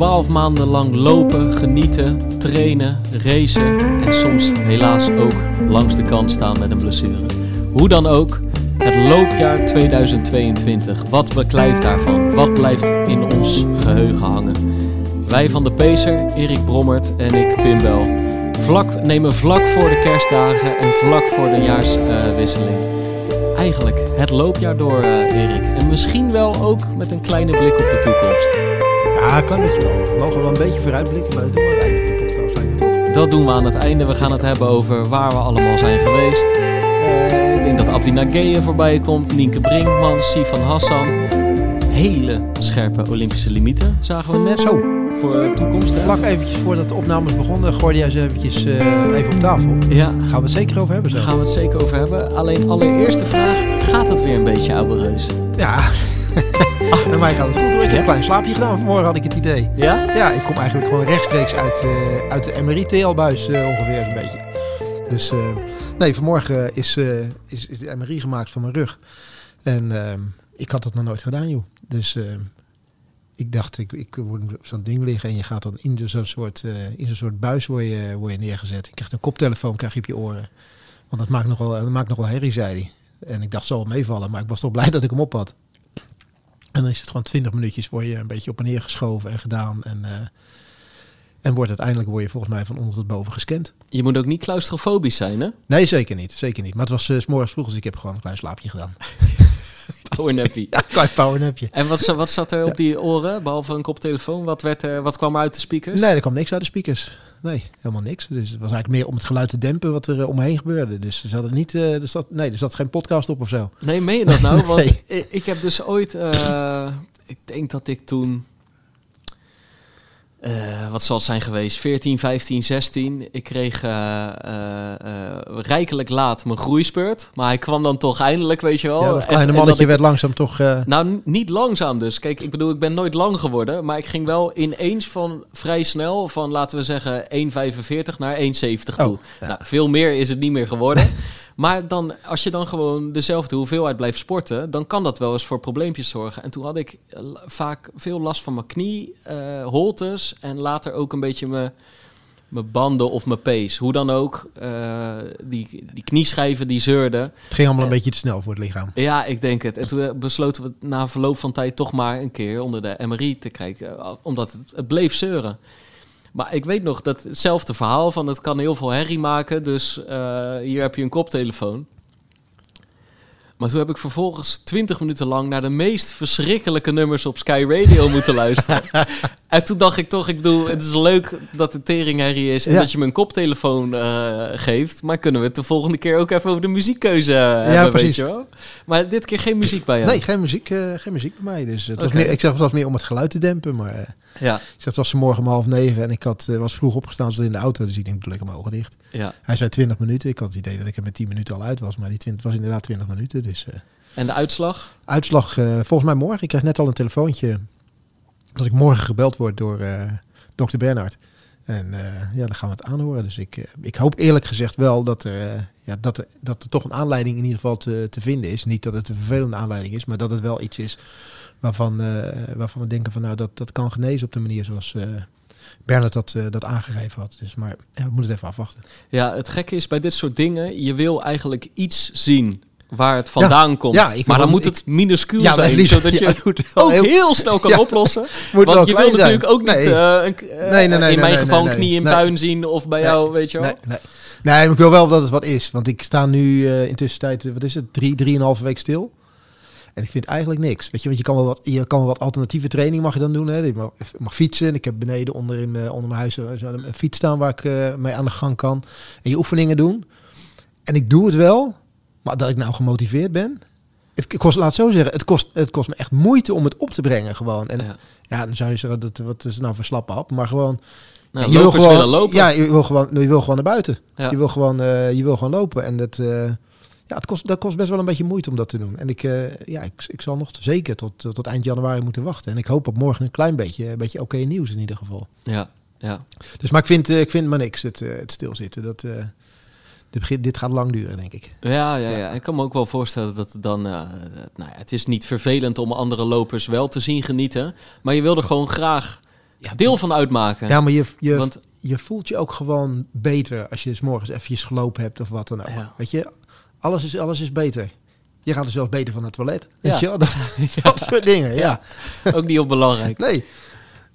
Twaalf maanden lang lopen, genieten, trainen, racen en soms helaas ook langs de kant staan met een blessure. Hoe dan ook, het loopjaar 2022. Wat beklijft daarvan? Wat blijft in ons geheugen hangen? Wij van de Pacer, Erik Brommert en ik, Pim Bel, vlak, nemen vlak voor de kerstdagen en vlak voor de jaarswisseling. eigenlijk het loopjaar door, uh, Erik. En misschien wel ook met een kleine blik op de toekomst. Ja, klein beetje wel. We mogen wel een beetje vooruitblikken, maar dat doen we aan het einde van de podcast, lijkt me toch? Dat doen we aan het einde. We gaan het hebben over waar we allemaal zijn geweest. Uh, ik denk dat Abdi Nageye voorbij komt, Nienke Brinkman, Sifan Hassan. Hele scherpe Olympische limieten zagen we net. Zo. Voor de toekomst. Hè? Vlak eventjes voordat de opnames begonnen, gooide jij ze eventjes uh, even op tafel. Ja. Gaan we het zeker over hebben zo? Gaan we het zeker over hebben. Alleen allereerste vraag, gaat het weer een beetje oude reus? Ja. Bij mij gaat het goed hoor. Ik heb een klein slaapje gedaan. Vanmorgen had ik het idee. Ja? Ja, ik kom eigenlijk gewoon rechtstreeks uit, uh, uit de MRI-TL-buis uh, ongeveer zo'n beetje. Dus uh, nee, vanmorgen is, is, is de MRI gemaakt van mijn rug. En ik had dat nog nooit gedaan joh. Dus ik dacht, ik, ik word op zo'n ding liggen en je gaat dan in zo'n soort, in zo'n soort buis word je, word je neergezet. Je krijgt een koptelefoon krijg je op je oren. Want dat maakt nog wel, dat maakt nog wel herrie, zei hij. En ik dacht, zal het meevallen. Maar ik was toch blij dat ik hem op had. En dan is het gewoon twintig minuutjes, word je een beetje op en neer geschoven en gedaan. En, uh, en wordt uiteindelijk word je volgens mij van onder tot boven gescand. Je moet ook niet claustrofobisch zijn, hè? Nee, zeker niet. Zeker niet. Maar het was uh, s morgens vroeg, dus ik heb gewoon een klein slaapje gedaan. Powernappie. ja, een klein powernapje. En wat, wat zat er op die oren, behalve een koptelefoon? Wat, werd er, wat kwam er uit de speakers? Nee, er kwam niks uit de speakers. Nee, helemaal niks. Dus het was eigenlijk meer om het geluid te dempen wat er uh, omheen gebeurde. Dus ze hadden niet, uh, er zat, nee, er zat geen podcast op of zo. Nee, meen je dat nou? Want nee. ik heb dus ooit, uh, ik denk dat ik toen, uh, wat zal het zijn geweest, 14, 15, 16. Ik kreeg rijkelijk laat mijn groeispurt. Maar hij kwam dan toch eindelijk, weet je wel. Ja, dat kleine mannetje werd langzaam toch... Nou, niet langzaam dus. Kijk, ik bedoel, ik ben nooit lang geworden. Maar ik ging wel ineens van vrij snel, van laten we zeggen 1,45 naar 1,70 toe. Oh, ja. nou, veel meer is het niet meer geworden. Maar dan, als je dan gewoon dezelfde hoeveelheid blijft sporten, dan kan dat wel eens voor probleempjes zorgen. En toen had ik vaak veel last van mijn knie, uh, holtes en later ook een beetje mijn, mijn banden of mijn pees. Hoe dan ook, uh, die, die knieschijven die zeurden. Het ging allemaal een uh, beetje te snel voor het lichaam. Ja, ik denk het. En toen besloten we na verloop van tijd toch maar een keer onder de MRI te kijken, omdat het, het bleef zeuren. Maar ik weet nog dat hetzelfde verhaal van het kan heel veel herrie maken. Dus uh, hier heb je een koptelefoon. Maar toen heb ik vervolgens 20 minuten lang naar de meest verschrikkelijke nummers op Sky Radio moeten luisteren. en toen dacht ik toch, ik bedoel, het is leuk dat de teringherrie is en ja. dat je me een koptelefoon uh, geeft. Maar kunnen we het de volgende keer ook even over de muziekkeuze ja, hebben, precies. weet je wel? Maar dit keer geen muziek bij jou? Nee, geen muziek, uh, geen muziek bij mij. Dus het okay. was meer, ik zeg het was meer om het geluid te dempen, maar... Uh, ja. Ik zeg, het was morgen om half negen en ik had, was vroeg opgestaan, zat in de auto, dus ik denk, lekker mijn ogen dicht. Ja. Hij zei 20 minuten. Ik had het idee dat ik er met 10 minuten al uit was, maar die 20 was inderdaad 20 minuten. Dus, uh, en de uitslag? Uitslag uh, volgens mij morgen. Ik kreeg net al een telefoontje dat ik morgen gebeld word door uh, dokter Bernhard. En ja, dan gaan we het aanhoren. Dus ik, ik hoop eerlijk gezegd wel dat er, ja, dat, er, dat er toch een aanleiding in ieder geval te, te vinden is. Niet dat het een vervelende aanleiding is, maar dat het wel iets is waarvan, waarvan we denken van nou dat, dat kan genezen op de manier zoals Bernard dat, dat aangegeven had. Dus, maar ja, we moeten het even afwachten. Ja, het gekke is bij dit soort dingen, je wil eigenlijk iets zien waar het vandaan ja, komt. Ja, maar dan moet het minuscuul ja, zijn, zodat je het ook heel, heel snel kan oplossen. Want je wil natuurlijk ook niet nee. uh, een, uh, nee, nee, nee, in mijn geval een knie in puin zien of bij jou, weet je wel. Nee, nee. nee, maar ik wil wel dat het wat is. Want ik sta nu uh, intussen tijd, wat is het, drie, drieënhalve week stil. En ik vind eigenlijk niks. Weet je, want je kan wel wat, je kan wel wat alternatieve training mag je dan doen. Hè. Je mag, mag fietsen. Ik heb beneden onder, in, uh, onder mijn huis een fiets staan waar ik mee aan de gang kan. En je oefeningen doen. En ik doe het wel, maar dat ik nou gemotiveerd ben. Het kost, laat het zo zeggen, het kost, het kost me echt moeite om het op te brengen gewoon. En ja, ja dan zou je zeggen, dat, wat is nou voor slappe? Maar gewoon, Nou, je wil gewoon, lopen. Ja, je wil gewoon, je wil gewoon naar buiten. Ja. Je, wil gewoon, eh, je wil gewoon lopen. En dat, eh, ja, het kost, dat kost best wel een beetje moeite om dat te doen. En ik, eh, ja, ik, ik zal nog zeker tot, tot eind januari moeten wachten. En ik hoop op morgen een klein beetje, een beetje oké nieuws in ieder geval. ja, ja. Dus, maar ik vind, ik vind maar niks, het, het stilzitten. Dat, dit, gaat lang duren, denk ik. Ja, ja, ja. Ik kan me ook wel voorstellen dat het dan... eh, nou ja, het is niet vervelend om andere lopers wel te zien genieten. Maar je wil er gewoon graag Ja, deel van uitmaken. Ja, maar je, je, Want je voelt je ook gewoon beter als je s morgens eventjes gelopen hebt of wat dan ook. Ja. Weet je, alles is, alles is beter. Je gaat er zelfs beter van het toilet. Ja. Weet je wel? Dat, dat soort dingen, ja. ook niet onbelangrijk. Nee.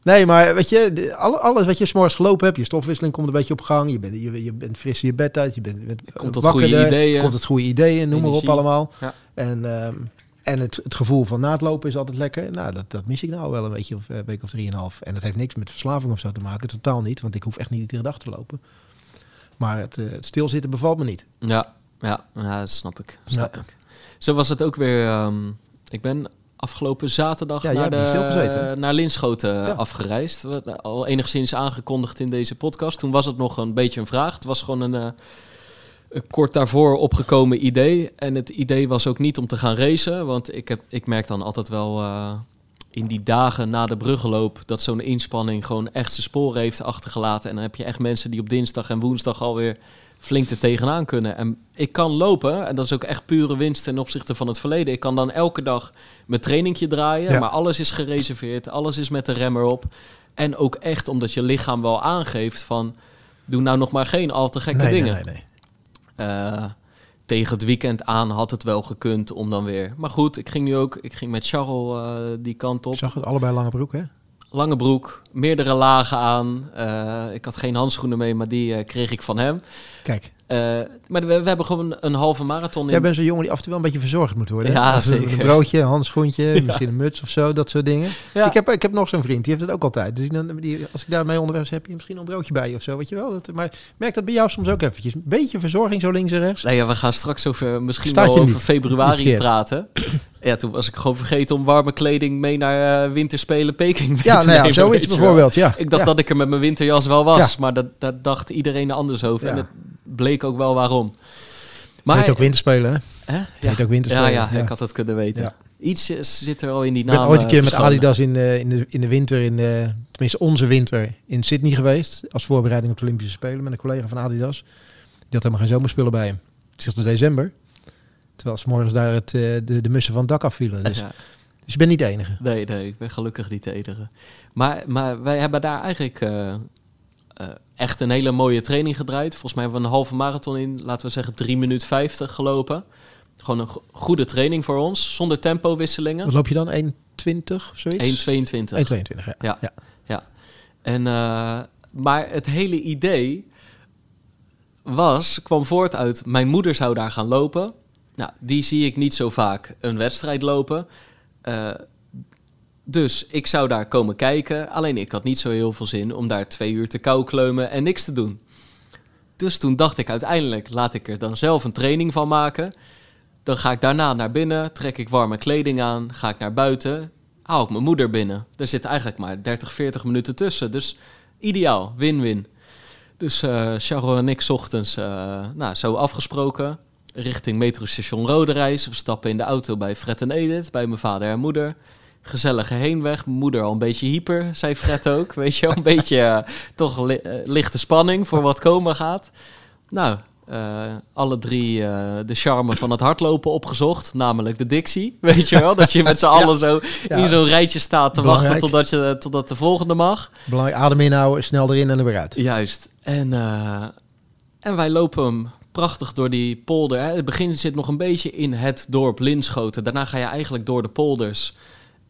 Nee, maar weet je, alles wat je s'morgens gelopen hebt, je stofwisseling komt een beetje op gang. Je bent, je, je bent fris in je bed uit, je bent, je bent Komt tot goede ideeën. Komt het goede ideeën, noem maar op allemaal. Ja. En, ehm, en het, het gevoel van na het lopen is altijd lekker. Nou, dat, dat mis ik nou wel een beetje of een week of drieënhalf. En dat heeft niks met verslaving of zo te maken, totaal niet. Want ik hoef echt niet iedere dag te lopen. Maar het, eh, het stilzitten bevalt me niet. Ja, ja, ja dat snap ik. Snap Ja. ik. Zo was het ook weer. ehm, ik ben afgelopen zaterdag Ja, naar, de, naar Linschoten Ja. afgereisd. Wat al enigszins aangekondigd in deze podcast. Toen was het nog een beetje een vraag. Het was gewoon een, eh, een kort daarvoor opgekomen idee. En het idee was ook niet om te gaan racen. Want ik, heb, ik merk dan altijd wel eh, in die dagen na de bruggenloop... dat zo'n inspanning gewoon echt zijn sporen heeft achtergelaten. En dan heb je echt mensen die op dinsdag en woensdag alweer flink er tegenaan kunnen. En ik kan lopen, en dat is ook echt pure winst ten opzichte van het verleden. Ik kan dan elke dag mijn trainingje draaien, Ja. maar alles is gereserveerd, alles is met de remmer op. En ook echt omdat je lichaam wel aangeeft van, doe nou nog maar geen al te gekke nee, dingen. nee, nee, nee. Eh, tegen het weekend aan had het wel gekund om dan weer. Maar goed, ik ging nu ook, ik ging met Charles eh, die kant op. Ik zag het allebei lange broek, hè? Lange broek, meerdere lagen aan. Eh, ik had geen handschoenen mee, maar die eh, kreeg ik van hem. Kijk, Eh, maar we, we hebben gewoon een halve marathon in. jij bent zo'n jongen die af en toe wel een beetje verzorgd moet worden. Ja, een- zeker. Een broodje, een handschoentje, misschien een muts of zo, dat soort dingen. Ja. Ik, heb, ik heb nog zo'n vriend, die heeft het ook altijd. Dus die, als ik daarmee onderweg was, heb je misschien een broodje bij je of zo, weet je wel. Dat, maar merk dat bij jou soms ook eventjes. Een beetje verzorging zo links en rechts. Nee, ja, we gaan straks over misschien wel over niet. februari praten. Ja, toen was ik gewoon vergeten om warme kleding mee naar eh, winterspelen Peking mee Ja, te nou ja, nemen, zoiets bijvoorbeeld, ja. Ik dacht ja. dat ik er met mijn winterjas wel was, Ja. maar dat, daar dacht iedereen anders over. En het bleek ook wel waarom. Maar, het heet ook winterspelen, hè? Hè? Het Ja. heet ook winterspelen. Ja, ja, ik had het kunnen weten. Iets eh, zit er al in die Ik naam. ben ooit een eh, keer met. Adidas in de, in, de, in de winter, in de, tenminste onze winter, in Sydney geweest. Als voorbereiding op de Olympische Spelen met een collega van Adidas. Die had helemaal geen zomerspullen bij hem. Het is tot december. Terwijl 's morgens daar het, eh, de, de mussen van het dak afvielen. Dus, Ja. dus je bent niet de enige. Nee, nee, ik ben gelukkig niet de enige. Maar, maar wij hebben daar eigenlijk eh, eh, echt een hele mooie training gedraaid. Volgens mij hebben we een halve marathon in, laten we zeggen, 3 minuten 50 gelopen. Gewoon een go- goede training voor ons, zonder tempowisselingen. Wat loop je dan? 1,20 of zoiets? 1,22. 1,22, ja. Ja. ja. Ja. En, maar het hele idee was, kwam voort uit, mijn moeder zou daar gaan lopen. Nou, die zie ik niet zo vaak een wedstrijd lopen. Eh, dus ik zou daar komen kijken. Alleen ik had niet zo heel veel zin om daar twee uur te koukleumen en niks te doen. Dus toen dacht ik uiteindelijk, laat ik er dan zelf een training van maken. Dan ga ik daarna naar binnen, trek ik warme kleding aan, ga ik naar buiten, haal ik mijn moeder binnen. Er zit eigenlijk maar 30, 40 minuten tussen. Dus ideaal, win-win. Dus Charles en ik ochtends eh, nou, zo afgesproken. Richting metrostation Roderijs. We stappen in de auto bij Fred en Edith, bij mijn vader en moeder. Gezellige heenweg. Mijn moeder al een beetje hyper, zei Fred ook. Weet je wel, een beetje eh, toch li- eh, lichte spanning voor wat komen gaat. Nou, eh, alle drie de charme van het hardlopen opgezocht. Namelijk de Dixie. Weet je wel, dat je met z'n allen zo Ja. in zo'n rijtje staat te wachten totdat, je, totdat de volgende mag. Belangrijk, adem inhouden, snel erin en er weer uit. Juist. En, en wij lopen hem prachtig door die polder. Hè. Het begin zit nog een beetje in het dorp Linschoten. Daarna ga je eigenlijk door de polders.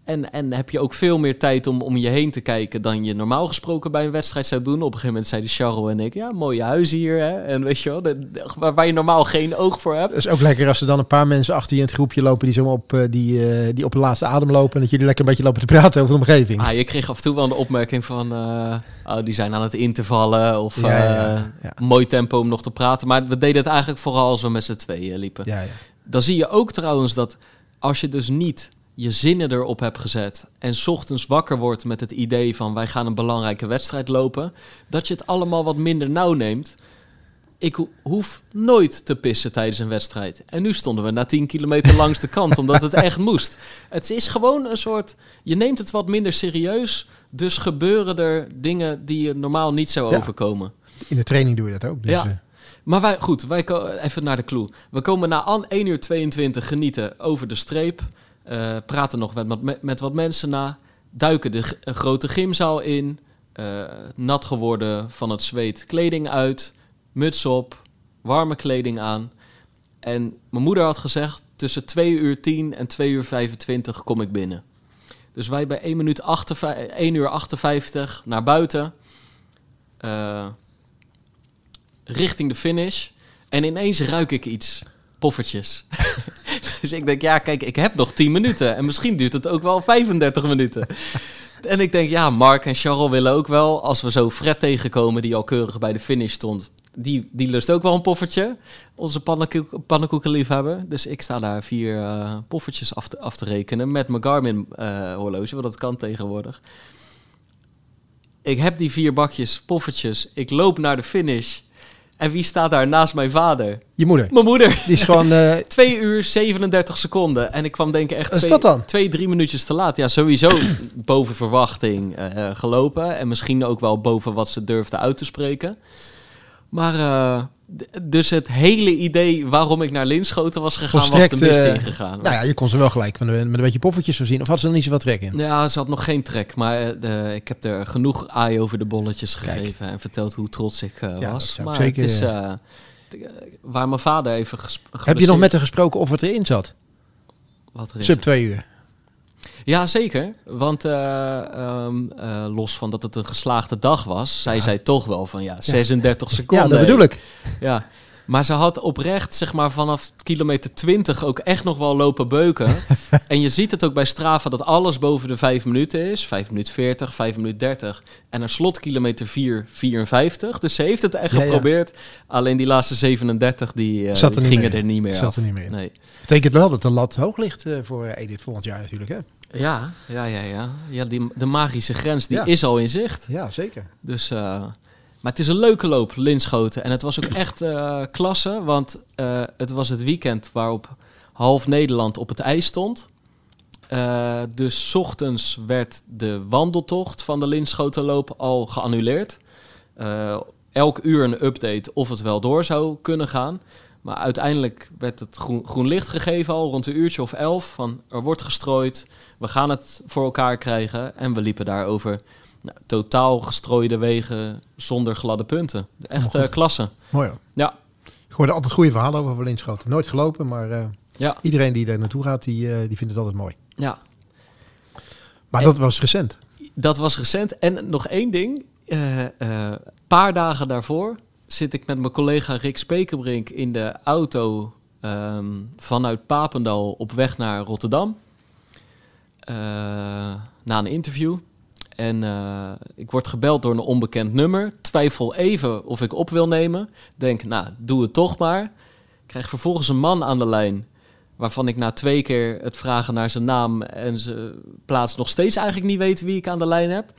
En, en heb je ook veel meer tijd om om je heen te kijken dan je normaal gesproken bij een wedstrijd zou doen. Op een gegeven moment zeiden Charles en ik, ja, mooie huizen hier. Hè? En weet je wel, de- waar, waar je normaal geen oog voor hebt. Het is ook lekker als er dan een paar mensen achter je in het groepje lopen die zo op, eh, die, eh, die op de laatste adem lopen. En dat jullie lekker een beetje lopen te praten over de omgeving. Ah, je kreeg af en toe wel een opmerking van, eh, oh, die zijn aan het intervallen. Of Ja, ja, ja, eh, ja. mooi tempo om nog te praten. Maar we deden het eigenlijk vooral als we met z'n tweeën liepen. Ja, ja. Dan zie je ook trouwens dat als je dus niet je zinnen erop hebt gezet en 's ochtends wakker wordt met het idee van wij gaan een belangrijke wedstrijd lopen, dat je het allemaal wat minder nauw neemt. Ik ho- hoef nooit te pissen tijdens een wedstrijd. En nu stonden we na 10 kilometer langs de kant, omdat het echt moest. Het is gewoon een soort. Je neemt het wat minder serieus. Dus gebeuren er dingen die je normaal niet zou Ja. overkomen. In de training doe je dat ook. Dus, Ja. eh, Maar wij, goed, wij even naar de clue. We komen na an 1 uur 22 genieten over de streep. Eh, praten nog met, met, met wat mensen na. Duiken de grote gymzaal in. eh, nat geworden van het zweet kleding uit. Muts op. Warme kleding aan. En mijn moeder had gezegd... tussen 2 uur 10 en 2 uur 25 kom ik binnen. Dus wij bij 1, minuut 58, 1 uur 58 naar buiten. eh, richting de finish. En ineens ruik ik iets. Poffertjes. dus ik denk, ja, kijk, ik heb nog 10 minuten. En misschien duurt het ook wel 35 minuten. En ik denk, ja, Mark en Charles willen ook wel. Als we zo Fred tegenkomen, die al keurig bij de finish stond. Die, die lust ook wel een poffertje. Onze pannenkoek, pannenkoekenliefhebber. Dus ik sta daar vier eh, poffertjes af te, af te rekenen. Met mijn Garmin eh, horloge, want dat kan tegenwoordig. Ik heb die vier bakjes poffertjes. Ik loop naar de finish. En wie staat daar naast mijn vader? je moeder. Mijn moeder. Die is gewoon... eh, 2 uur 37 seconden. En ik kwam denk ik echt twee, dat dan? twee, drie minuutjes te laat. Ja, sowieso boven verwachting eh, eh, gelopen. En misschien ook wel boven wat ze durfde uit te spreken. Maar eh, dus het hele idee waarom ik naar Linschoten was gegaan, Volstrekt, was de mist eh, ingegaan. nou ja, je kon ze wel gelijk met een, met een beetje poffertjes voorzien. Of had ze er niet zoveel trek in? Ja, ze had nog geen trek, maar eh, ik heb er genoeg aai over de bolletjes Kijk. gegeven en verteld hoe trots ik Ja, was. Maar zeker, het is waar mijn vader even gesp- Heb je nog met haar gesproken of het erin zat? wat er is. Sub twee uur. Ja, zeker. Want eh, ehm, eh, los van dat het een geslaagde dag was, zei zij toch wel van ja, 36 seconden. Ja, dat bedoel ik. Ja. Maar ze had oprecht, zeg maar, vanaf kilometer 20 ook echt nog wel lopen beuken. en je ziet het ook bij Strava dat alles boven de 5 minuten is. 5 minuten 40, 5 minuten 30. En een slotkilometer 4, 54. Dus ze heeft het echt Ja, ja. geprobeerd. Alleen die laatste 37, die, niet gingen er niet meer Zat af. er niet meer in. Nee. Betekent wel dat de lat hoog ligt eh, voor Edith volgend jaar natuurlijk. Hè? Ja, ja, ja, ja. ja die, de magische grens, die Ja. is al in zicht. Ja, zeker. Dus, eh, maar het is een leuke loop, Linschoten. En het was ook echt eh, klasse, want eh, het was het weekend waarop half Nederland op het ijs stond. Dus 's ochtends werd de wandeltocht van de Linschotenloop al geannuleerd. Elk uur een update of het wel door zou kunnen gaan. Maar uiteindelijk werd het groen, groen licht gegeven al rond een uurtje of elf. Van er wordt gestrooid, we gaan het voor elkaar krijgen. En we liepen daar over nou, totaal gestrooide wegen zonder gladde punten. Echt eh, klasse. Mooi hoor. Ja. Ik hoorde altijd goede verhalen over Linschoten. Nooit gelopen, maar eh, Ja, iedereen die daar naartoe gaat, die, eh, die vindt het altijd mooi. ja, Maar En- dat was recent. dat was recent. En nog één ding. Een paar dagen daarvoor zit ik met mijn collega Rick Spekerbrink in de auto ehm, vanuit Papendal op weg naar Rotterdam. Eh, na een interview. En eh, ik word gebeld door een onbekend nummer. Twijfel even of ik op wil nemen. Denk, nou, doe het toch maar. Ik krijg vervolgens een man aan de lijn. Waarvan ik na twee keer het vragen naar zijn naam en zijn plaats nog steeds eigenlijk niet weet wie ik aan de lijn heb.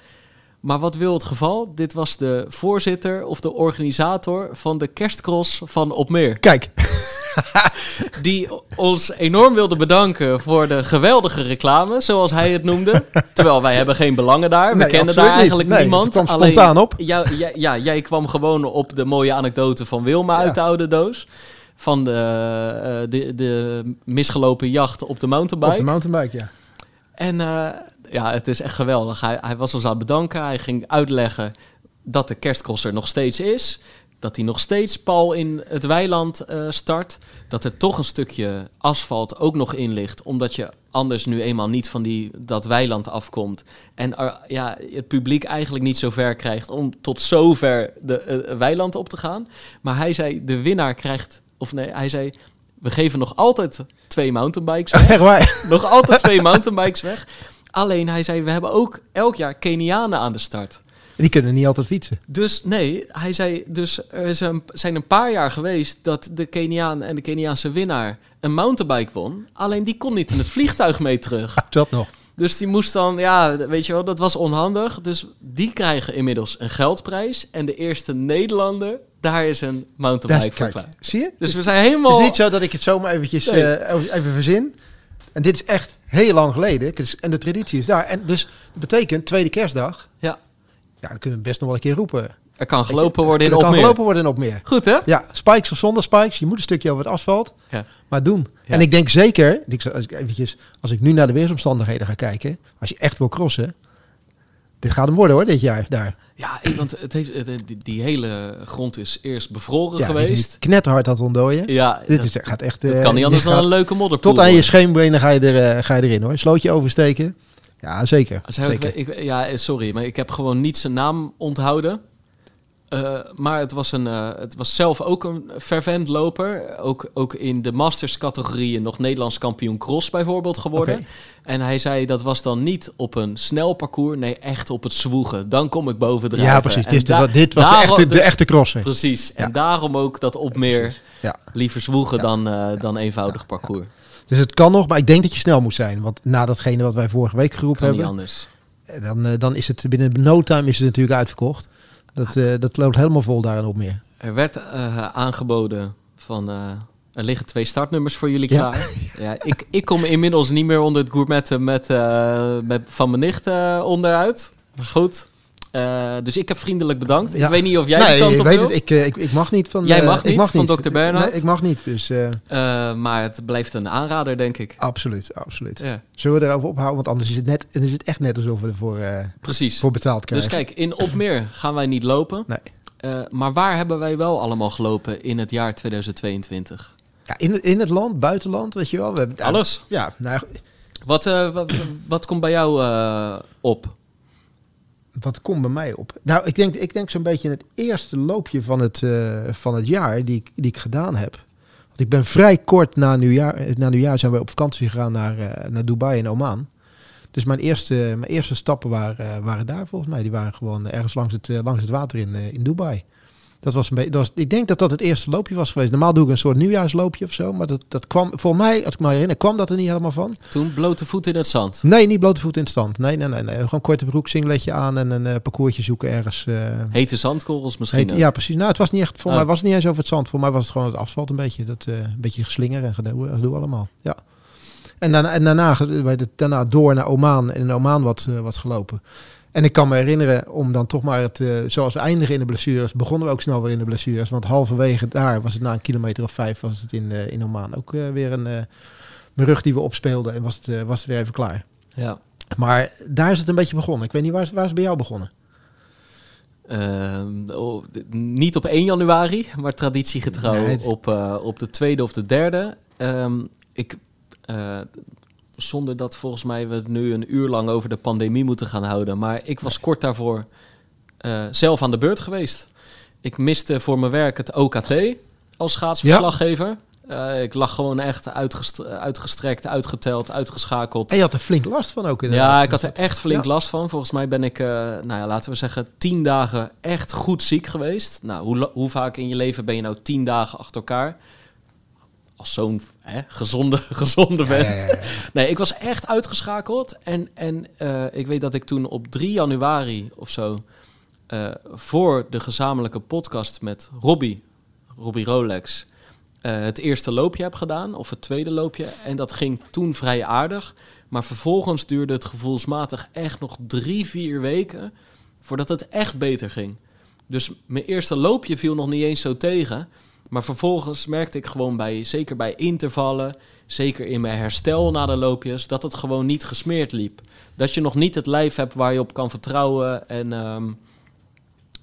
Maar wat wil het geval? Dit was de voorzitter of de organisator van de kerstcross van Opmeer. Kijk, Die ons enorm wilde bedanken voor de geweldige reclame, zoals hij het noemde. Terwijl wij hebben geen belangen daar. We Nee, kennen daar eigenlijk Nee, niemand. het kwam spontaan op. Jou, ja, ja, jij kwam gewoon op de mooie anekdote van Wilma Ja. uit de oude doos. Van de, eh, de, de misgelopen jacht op de mountainbike. op de mountainbike, ja. En eh, ja, het is echt geweldig. Hij, hij was ons aan het bedanken. Hij ging uitleggen dat de kerstcross er nog steeds is. Dat hij nog steeds pal in het weiland eh, start. Dat er toch een stukje asfalt ook nog in ligt. Omdat je anders nu eenmaal niet van die, dat weiland afkomt. En er, ja, het publiek eigenlijk niet zo ver krijgt om tot zover de eh, weiland op te gaan. Maar hij zei, de winnaar krijgt... Of nee, hij zei, we geven nog altijd twee mountainbikes weg Echt waar. nog altijd twee mountainbikes weg. Alleen hij zei, we hebben ook elk jaar Kenianen aan de start. die kunnen niet altijd fietsen. Dus nee, hij zei, dus er zijn een paar jaar geweest dat de Keniaan en de Keniaanse winnaar een mountainbike won. Alleen die kon niet in het vliegtuig mee terug. Dat nog. Dus die moest dan, ja, weet je wel, dat was onhandig. Dus die krijgen inmiddels een geldprijs. En de eerste Nederlander, daar is een mountainbike is, voor klaar. zie je? Dus Dus we zijn het helemaal... is niet zo dat ik het zomaar eventjes Nee. eh, even verzin. En dit is echt heel lang geleden. En de traditie is daar. En dus dat betekent, tweede kerstdag, Ja, ja, dan kunnen we best nog wel een keer roepen. er kan gelopen worden in er kan Opmeer. gelopen worden in Opmeer. Goed, hè? Ja, spikes of zonder spikes. Je moet een stukje over het asfalt. Ja. Maar doen. Ja. En ik denk zeker, als ik, eventjes, als ik nu naar de weersomstandigheden ga kijken. Als je echt wil crossen. Dit gaat hem worden hoor, dit jaar daar. Ja, want het heeft, het- die, hele grond is eerst bevroren Ja, geweest. aan het ontdooien. Ja, Dit dat, is, gaat echt... dat eh, kan niet anders dan gaat een leuke modderpoel Tot aan je scheenbenen ga je, er, eh, ga je erin hoor. Slootje oversteken. Ja, zeker. Zou ik- zeker. ik, ja, sorry, maar ik heb gewoon niet zijn naam onthouden. Eh, maar het was, een, eh, het was zelf ook een fervent loper. Ook, ook in de masters categorieën nog Nederlands kampioen cross bijvoorbeeld geworden. En hij zei dat was dan niet op een snel parcours, nee echt op het zwoegen. Dan kom ik bovendrijven. Ja, precies. Dit, da- was de echte, de dus- echte. Precies. En daarom ook dat op meer. Ja. liever zwoegen Ja. dan, eh, dan eenvoudig parcours. Dus het kan nog, maar ik denk dat je snel moet zijn. Want na datgene wat wij vorige week geroepen Kan niet hebben, anders. dan, dan is het binnen no time is het natuurlijk uitverkocht. Dat, eh, dat loopt helemaal vol daar en op meer. Er werd eh, aangeboden van... eh, er liggen twee startnummers voor jullie klaar. Ja, ik, ik kom inmiddels niet meer onder het gourmetten met, met van mijn nicht onderuit. Maar goed. Eh, dus ik heb vriendelijk bedankt. Ja. Ik weet niet of jij nee, kant ik op weet wil. het. Ik, eh, ik, ik mag niet van. Jij eh, mag ik niet mag van Dr. Bernhard? Nee, ik mag niet. Dus maar het blijft een aanrader, denk ik. absoluut, absoluut. Ja, Zullen we erover ophouden? Want anders is het, net, is het echt net alsof we ervoor precies. voor betaald Dus krijgen. kijk, in Opmeer gaan wij niet lopen. Nee. Maar waar hebben wij wel allemaal gelopen in het jaar 2022? Ja, in, in het land, buitenland, weet je wel. We hebben, Alles. Ja, nou, Wat, wat, wat komt bij jou op? Wat komt bij mij op? Nou, ik denk, ik denk zo'n beetje het eerste loopje van het, eh, van het jaar die ik, die ik gedaan heb. Want ik ben vrij kort na nieuwjaar, na nieuwjaar zijn we op vakantie gegaan naar, eh, naar Dubai en Oman. Dus mijn eerste, mijn eerste stappen waren, eh, waren daar volgens mij. Die waren gewoon ergens langs het, langs het water in, in Dubai. Dat was een beetje, dat was, ik denk dat dat het eerste loopje was geweest. Normaal doe ik een soort nieuwjaarsloopje of zo. Maar dat, dat kwam, voor mij, als ik me herinner, kwam dat er niet helemaal van. Toen blote voet in het zand. Nee, niet blote voet in stand. Nee, nee, nee. nee. Gewoon korte broek, singletje aan en een eh, parcoursje zoeken ergens. eh, Hete zandkorrels misschien. heet, ja, precies. Nou, het was niet echt, voor Oh. mij was het niet eens over het zand. Voor mij was het gewoon het asfalt een beetje. Dat eh, een beetje geslinger en gedoe, gedoe allemaal. Ja. En daarna, en daarna, daarna door naar Oman en in Oman wat, wat gelopen. En ik kan me herinneren om dan toch maar het, zoals we eindigen in de blessures, begonnen we ook snel weer in de blessures. Want halverwege daar was het na een kilometer of vijf, was het in, eh, in Oman ook eh, weer een, eh, rug die we opspeelden en was het, was het weer even klaar. Ja. Maar daar is het een beetje begonnen. Ik weet niet, waar is, waar is het bij jou begonnen? Ehm, oh, niet op 1 januari, maar traditiegetrouw Nee, het- op, op de tweede of de derde. Ehm, ik, zonder dat volgens mij we het nu een uur lang over de pandemie moeten gaan houden. Maar ik was kort daarvoor eh, zelf aan de beurt geweest. Ik miste voor mijn werk het OKT als schaatsverslaggever. Eh, ik lag gewoon echt uitgest- uitgestrekt, uitgeteld, uitgeschakeld. En je had er flink last van ook inderdaad. Ja, ik had er echt flink Ja. last van. Volgens mij ben ik, eh, nou ja, laten we zeggen, tien dagen echt goed ziek geweest. Nou, hoe, hoe vaak in je leven ben je nou tien dagen achter elkaar? Als zo'n hè, gezonde, gezonde vent. ja, ja, ja. Nee, ik was echt uitgeschakeld. En, en eh, ik weet dat ik toen op 3 januari of zo... eh, voor de gezamenlijke podcast met Robbie, Robbie Rolex... eh, het eerste loopje heb gedaan, of het tweede loopje. En dat ging toen vrij aardig. Maar vervolgens duurde het gevoelsmatig echt nog drie, vier weken... voordat het echt beter ging. Dus mijn eerste loopje viel nog niet eens zo tegen... Maar vervolgens merkte ik gewoon bij, zeker bij intervallen, zeker in mijn herstel na de loopjes, dat het gewoon niet gesmeerd liep. Dat je nog niet het lijf hebt waar je op kan vertrouwen en ehm,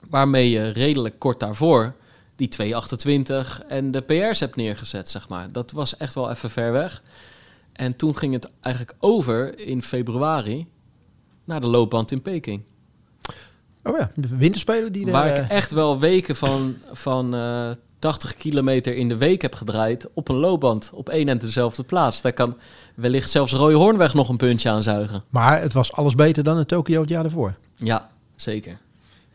waarmee je redelijk kort daarvoor die 228 en de PR's hebt neergezet, zeg maar. Dat was echt wel even ver weg. En toen ging het eigenlijk over in februari naar de loopband in Peking. Oh ja, de winterspelen die er... Waar eh, ik echt wel weken van, van eh 80 kilometer in de week heb gedraaid op een loopband op één en dezelfde plaats. Daar kan wellicht zelfs Roy Hoornweg nog een puntje aan zuigen. Maar het was alles beter dan in Tokio het jaar daarvoor. Ja, zeker.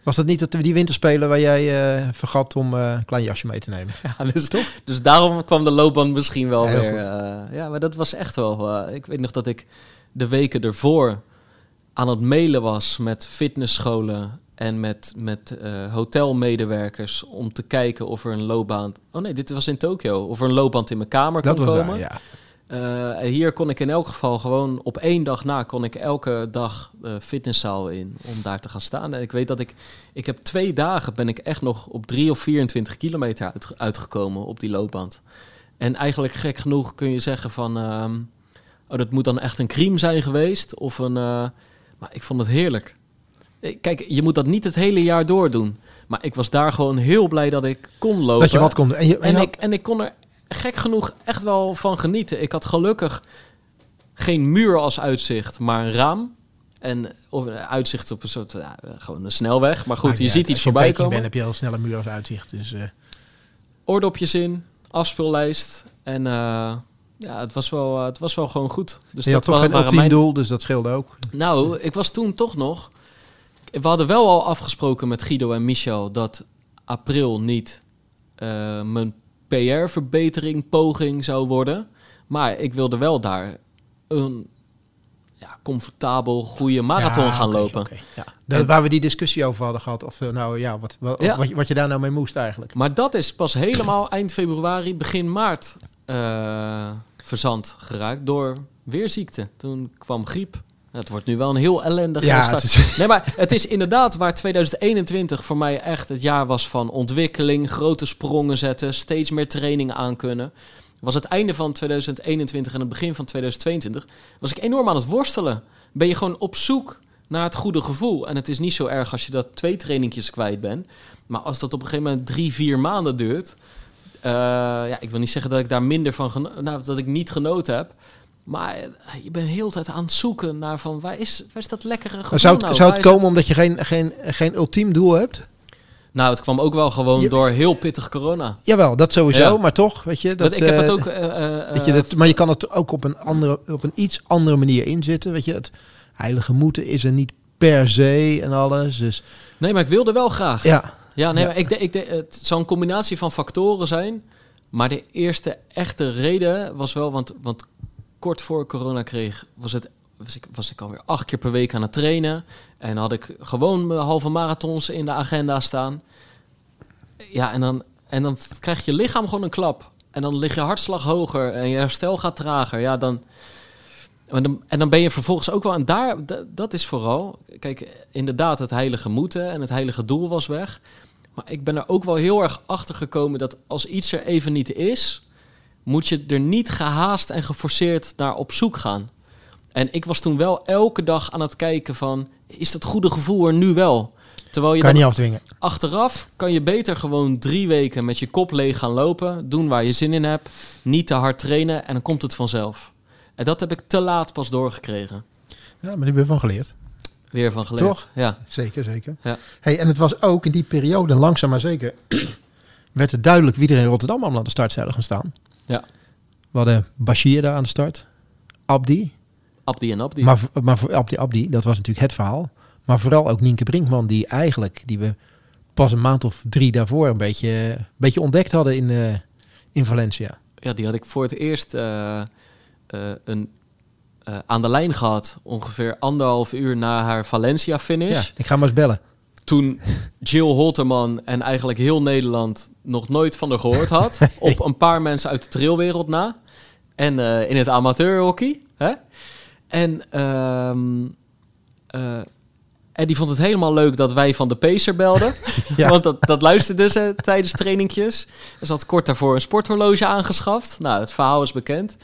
Was dat niet dat, die winterspelen waar jij eh, vergat om eh, een klein jasje mee te nemen? Ja, dus, dus daarom kwam de loopband misschien wel weer. eh, ja, maar dat was echt wel. ik weet nog dat ik de weken ervoor aan het mailen was met fitnessscholen en met, met eh, hotelmedewerkers om te kijken of er een loopbaan. Oh nee, dit was in Tokio. Of er een loopband in mijn kamer Dat kon was komen. daar, ja. Eh, hier kon ik in elk geval gewoon op één dag na kon ik elke dag de fitnesszaal in om daar te gaan staan. En ik weet dat ik, ik heb twee dagen ben ik echt nog op drie of 24 kilometer uit, uitgekomen op die loopband. En eigenlijk gek genoeg kun je zeggen van, ehm, oh dat moet dan echt een crime zijn geweest of een, maar ik vond het heerlijk. Eh, Kijk, je moet dat niet het hele jaar door doen. Maar ik was daar gewoon heel blij dat ik kon lopen. Dat je wat kon doen. En, je, En, je had- ik, en ik kon er gek genoeg echt wel van genieten. Ik had gelukkig geen muur als uitzicht, maar een raam. En of een uitzicht op een soort, ja, gewoon een snelweg. Maar goed, je ziet iets Als je voorbij komen. bent, heb je heel snel een muur als uitzicht. Dus, eh, Oordopjes in, afspeellijst. En eh, ja, het was, wel, eh, het was wel gewoon goed. Dus je had toch geen waren ultiem mijn- doel, dus dat scheelde ook. Nou, ik was toen toch nog... We hadden wel al afgesproken met Guido en Michel... dat april niet eh, mijn PR-verbetering poging zou worden. Maar ik wilde wel daar een ja, comfortabel, goede marathon Ja, gaan lopen. oké, ja. Dat- waar we die discussie over hadden gehad. Of eh, nou ja, wat, wat, Ja. Wat, je- wat je daar nou mee moest eigenlijk. Maar dat is pas helemaal eind februari, begin maart eh, verzand geraakt door weerziekte. Toen kwam griep. Het wordt nu wel een heel ellendig Ja, start. is- Nee, maar het is inderdaad waar 2021 voor mij echt het jaar was van ontwikkeling, grote sprongen zetten, steeds meer training aankunnen. Was het einde van 2021 en het begin van 2022 was ik enorm aan het worstelen. Ben je gewoon op zoek naar het goede gevoel. En het is niet zo erg als je dat twee trainingjes kwijt bent. Maar als dat op een gegeven moment drie, vier maanden duurt. eh, ja, ik wil niet zeggen dat ik daar minder van nou, dat ik niet genoten heb. Maar eh, je bent heel de tijd aan het zoeken naar van waar is, waar is dat lekkere gevoel zou het, nou? zou het komen omdat je geen, geen, geen ultiem doel hebt? Nou, het kwam ook wel gewoon Je- door heel pittig corona. Jawel, dat sowieso. Ja. Maar toch, weet je. Dat, ik heb eh, het ook... eh, eh, dat je eh, dat, maar je kan het ook op een, andere, op een iets andere manier inzetten. Weet je, het heilige moeten is er niet per se en alles. Dus Nee, maar ik wilde wel graag. Ja, ja, nee, Ja. maar ik ik het zou een combinatie van factoren zijn. Maar de eerste echte reden was wel, want, want kort voor corona kreeg, was, het, was, ik, was ik alweer acht keer per week aan het trainen. En had ik gewoon mijn halve marathons in de agenda staan. Ja, en dan, en dan krijgt je lichaam gewoon een klap. En dan lig je hartslag hoger en je herstel gaat trager. Ja, dan... En dan, en dan ben je vervolgens ook wel... En daar, dat is vooral... Kijk, inderdaad, het heilige moeten en het heilige doel was weg. Maar ik ben er ook wel heel erg achter gekomen dat als iets er even niet is... moet je er niet gehaast en geforceerd naar op zoek gaan. En ik was toen wel elke dag aan het kijken van... is dat goede gevoel er nu wel? Terwijl je kan je niet afdwingen. achteraf kan je beter gewoon drie weken met je kop leeg gaan lopen. Doen waar je zin in hebt. Niet te hard trainen en dan komt het vanzelf. En dat heb ik te laat pas doorgekregen. Ja, maar die ben je van geleerd. Weer van geleerd. Toch? Ja. Zeker, zeker. Ja. Hey, en het was ook in die periode, langzaam maar zeker, werd het duidelijk wie er in Rotterdam allemaal aan de start zouden gaan staan. Ja. We hadden Bashir daar aan de start. Abdi. Abdi en Abdi. Maar, maar voor Abdi Abdi, dat was natuurlijk het verhaal. Maar vooral ook Nienke Brinkman, die eigenlijk, die we pas een maand of drie daarvoor een beetje, een beetje ontdekt hadden in, eh, in Valencia. Ja, die had ik voor het eerst eh, eh, een, aan de lijn gehad. Ongeveer anderhalf uur na haar Valencia-finish. Ja, ik ga maar eens bellen. Toen Jill Holterman en eigenlijk heel Nederland nog nooit van haar gehoord had. Op een paar mensen uit de trailwereld na. En eh, in het amateurhockey. Hè? En, ehm, eh, en die vond het helemaal leuk dat wij van de Pacer belden. Ja. Want dat, dat luisterde ze tijdens trainingjes. Ze had kort daarvoor een sporthorloge aangeschaft. Nou, het verhaal is bekend.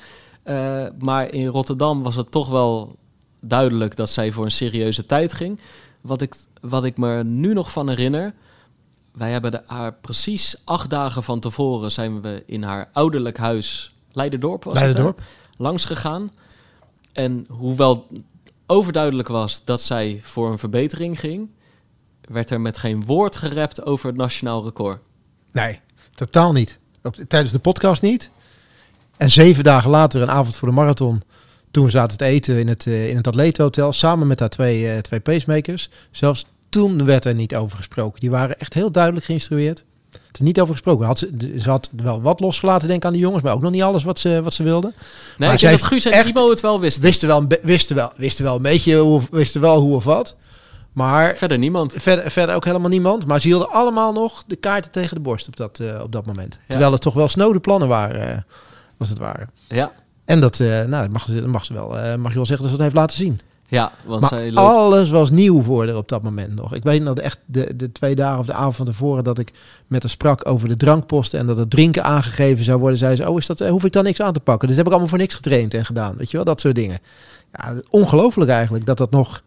Eh, maar in Rotterdam was het toch wel duidelijk dat zij voor een serieuze tijd ging. Wat ik, wat ik me nu nog van herinner. Wij hebben de, haar precies acht dagen van tevoren zijn we in haar ouderlijk huis Leiderdorp was het? Leiderdorp. langs gegaan. En hoewel overduidelijk was dat zij voor een verbetering ging, werd er met geen woord gerept over het nationaal record. Nee, totaal niet. Op, tijdens de podcast niet. En zeven dagen later, een avond voor de marathon, toen we zaten te eten in het, eh, in het atletenhotel, samen met haar twee, eh, twee pacemakers. Zelfs toen werd er niet over gesproken. Die waren echt heel duidelijk geïnstrueerd. Er niet over gesproken. Had ze, ze had wel wat losgelaten, denk ik, aan die jongens, maar ook nog niet alles wat ze, wat ze wilden. Nee, Maar ik denk dat Guus en Ibo het wel wisten. Wisten wel, wisten wel, wisten wel een beetje hoe, wisten wel hoe of wat. Maar Verder niemand. verder, verder ook helemaal niemand. Maar ze hielden allemaal nog de kaarten tegen de borst op dat, eh, op dat moment. Terwijl het toch wel snode plannen waren, eh, als het ware. Ja, En dat, eh, nou, dat mag, ze- dat mag, ze wel, mag je wel zeggen dat ze dat heeft laten zien. Ja want Maar zij loopt... alles was nieuw voor haar op dat moment nog. Ik weet nog echt de, de twee dagen of de avond van tevoren dat ik met haar sprak over de drankposten en dat het drinken aangegeven zou worden. Zei ze, oh, is dat, eh, hoef ik dan niks aan te pakken? Dus dat heb ik allemaal voor niks getraind en gedaan. Weet je wel, dat soort dingen. Ja, ongelooflijk eigenlijk dat dat nog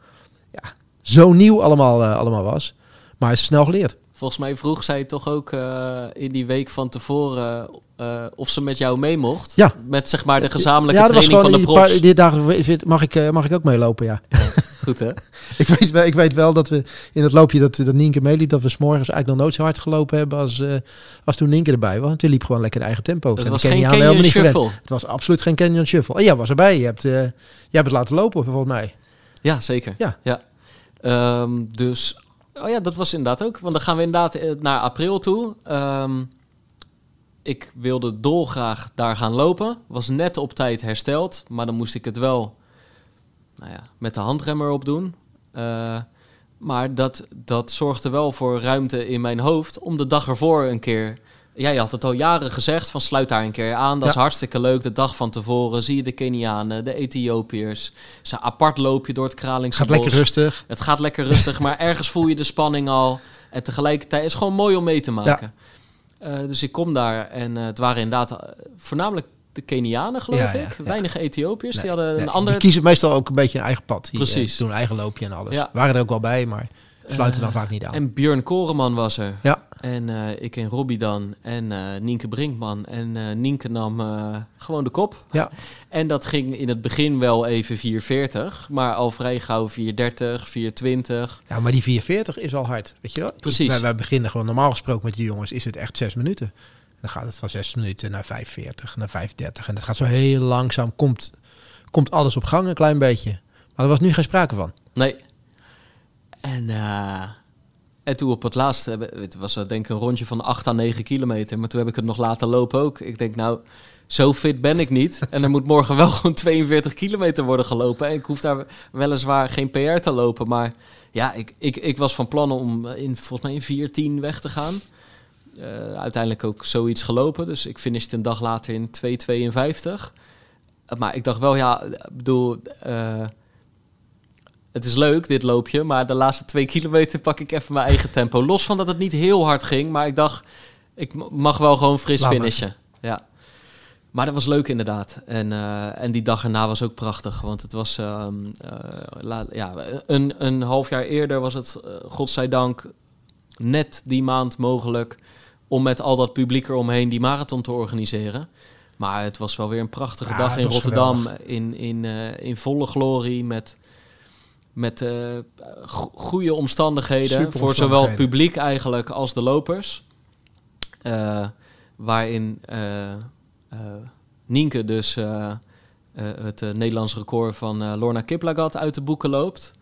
ja, zo nieuw allemaal, eh, allemaal was. Maar is snel geleerd. Volgens mij vroeg zij toch ook eh, in die week van tevoren eh, of ze met jou mee mocht. Ja. Met zeg maar de gezamenlijke ja, training van de gewoon profs. die, dagen, mag ik, eh, mag ik ook meelopen, ja. Goed hè? ik, weet, wel- ik weet wel dat we in het loopje dat, dat Nienke meeliep, dat we s'morgens eigenlijk nog nooit zo hard gelopen hebben als, als toen Nienke erbij was. Want die liep gewoon lekker de eigen tempo. Het En was geen Canyon niet gewend. Shuffle. Het was absoluut geen Canyon Shuffle. En jij was erbij. Je hebt, jij hebt het laten lopen, volgens mij. Ja, zeker. Ja. ja. Ehm, dus, oh ja, dat was inderdaad ook. Want dan gaan we inderdaad eh, naar april toe. Ehm, ik wilde dolgraag daar gaan lopen. Was net op tijd hersteld. Maar dan moest ik het wel nou ja, met de handremmer op doen. Eh, maar dat, dat zorgde wel voor ruimte in mijn hoofd om de dag ervoor een keer... Ja, je had het al jaren gezegd van sluit daar een keer aan. Dat is hartstikke leuk. De dag van tevoren zie je de Kenianen, de Ethiopiërs. Ze apart loop je door het Kralingse Gaat lekker rustig. Het gaat lekker rustig, maar ergens voel je de spanning al. En tegelijkertijd is het gewoon mooi om mee te maken. Eh, dus ik kom daar en eh, het waren inderdaad eh, voornamelijk de Kenianen, geloof ik. Weinig Ethiopiërs. Nee, die hadden nee, een andere... Die kiezen meestal ook een beetje een eigen pad. Die, Precies. doen een eigen loopje en alles. Waren er ook wel bij, maar sluiten dan vaak niet aan. En Björn Koreman was er. ja, En eh, ik en Robbie dan. En eh, Nienke Brinkman. En eh, Nienke nam gewoon de kop. ja. En dat ging in het begin wel even 440. Maar al vrij gauw 430, 420. ja, maar die 440 is al hard. Weet je wel? Precies. Wij, wij beginnen gewoon normaal gesproken met die jongens. Is het echt zes minuten. Dan gaat het van zes minuten naar 540, naar 530. En dat gaat zo heel langzaam. Komt, komt alles op gang een klein beetje. Maar er was nu geen sprake van. Nee. En, eh, en toen op het laatste, hebben- het was eh, denk ik een rondje van 8 à 9 kilometer. Maar toen heb ik het nog laten lopen ook. Ik denk nou, zo fit ben ik niet. En er moet morgen wel gewoon 42 kilometer worden gelopen. En ik hoef daar weliswaar geen PR te lopen. Maar ja, ik, ik, ik was van plan om in, volgens mij in 410 weg te gaan. Eh, uiteindelijk ook zoiets gelopen. Dus ik finishte een dag later in 2,52. Eh, Maar ik dacht wel, ja, bedoel... eh, het is leuk, dit loopje, maar de laatste twee kilometer pak ik even mijn eigen tempo. Los van dat het niet heel hard ging, maar ik dacht, ik mag wel gewoon fris Laat maar. finishen. Ja. Maar dat was leuk inderdaad. En, eh, en die dag erna was ook prachtig, want het was, ehm, eh, ja, een, een half jaar eerder was het, eh, godzijdank, net die maand mogelijk om met al dat publiek eromheen die marathon te organiseren. Maar het was wel weer een prachtige Ja, dag in Rotterdam, in, in, in volle glorie, met, met eh, go- goede omstandigheden Super voor zowel het publiek eigenlijk als de lopers. Eh, waarin eh, Nienke dus het Nederlands record van Lorna Kiplagat uit de boeken loopt.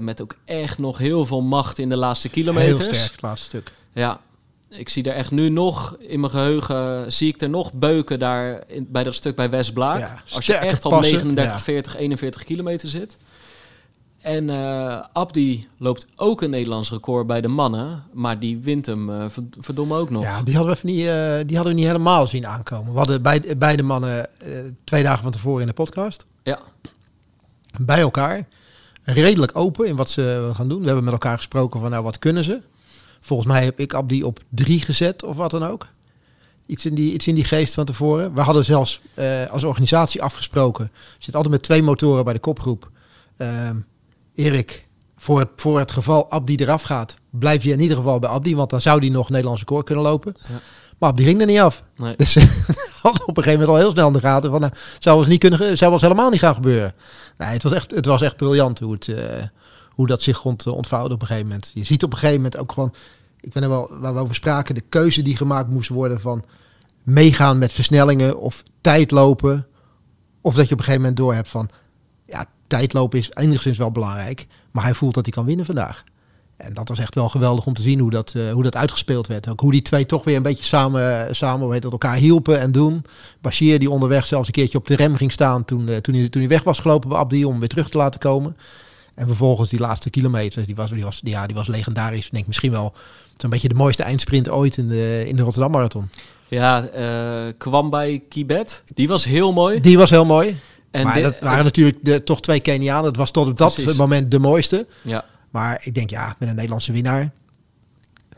Met ook echt nog heel veel macht in de laatste kilometers. Heel sterk, het laatste stuk. Ja, ik zie er echt nu nog in mijn geheugen, zie ik er nog beuken daar in, bij dat stuk bij Westblaak. Ja, als je echt op passen, 39, ja. 40, 41 kilometer zit. En eh, Abdi loopt ook een Nederlands record bij de mannen, maar die wint hem eh, verd- verdomme ook nog. Ja, die hadden we even niet, eh, die hadden we niet helemaal zien aankomen. We hadden bij, beide mannen eh, twee dagen van tevoren in de podcast. Ja. Bij elkaar. Redelijk open in wat ze gaan doen. We hebben met elkaar gesproken van nou, wat kunnen ze? Volgens mij heb ik Abdi op drie gezet of wat dan ook. Iets in die, iets in die geest van tevoren. We hadden zelfs als organisatie afgesproken. Je zit altijd met twee motoren bij de kopgroep. Ehm, Erik, voor het, voor het geval Abdi eraf gaat, blijf je in ieder geval bij Abdi. Want dan zou die nog Nederlands record kunnen lopen. Ja. Maar Abdi ging er niet af. Nee. Dus hadden op een gegeven moment al heel snel in de gaten van, nou, zou ons niet kunnen, zou ons helemaal niet gaan gebeuren. Nee, het was echt, het was echt briljant hoe het, eh, hoe dat zich ont, ontvouwde op een gegeven moment. Je ziet op een gegeven moment ook gewoon, ik ben er wel, waar we over spraken, de keuze die gemaakt moest worden van meegaan met versnellingen of tijdlopen. Of dat je op een gegeven moment door hebt van, ja, tijdlopen is enigszins wel belangrijk, maar hij voelt dat hij kan winnen vandaag. En dat was echt wel geweldig om te zien hoe dat, eh, hoe dat uitgespeeld werd. Ook hoe die twee toch weer een beetje samen, samen weet dat, elkaar hielpen en doen. Bashir die onderweg zelfs een keertje op de rem ging staan toen, eh, toen, hij, toen hij weg was gelopen bij Abdi om weer terug te laten komen. En vervolgens die laatste kilometers, die was, die was, ja, die was legendarisch. Ik denk misschien wel zo'n beetje de mooiste eindsprint ooit in de, in de Rotterdam Marathon. Ja, eh, kwam bij Kibet. Die was heel mooi. Die was heel mooi. En maar de- dat waren natuurlijk de, toch twee Kenianen. Dat was tot op dat Precies. moment de mooiste. Ja. Maar ik denk ja, met een Nederlandse winnaar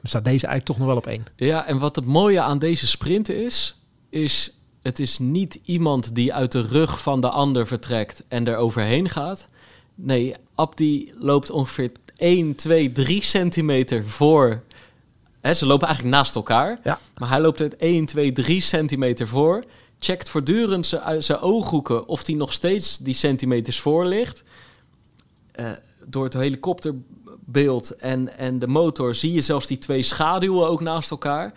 staat deze eigenlijk toch nog wel op één. Ja, en wat het mooie aan deze sprint is, is het is niet iemand die uit de rug van de ander vertrekt en er overheen gaat. Nee, Abdi loopt ongeveer 1, 2, 3 centimeter voor. Hè, ze lopen eigenlijk naast elkaar. Ja. Maar hij loopt het 1, 2, 3 centimeter voor. Checkt voortdurend zijn, zijn ooghoeken of hij nog steeds die centimeters voor ligt. Eh, door het helikopterbeeld en, en de motor zie je zelfs die twee schaduwen ook naast elkaar.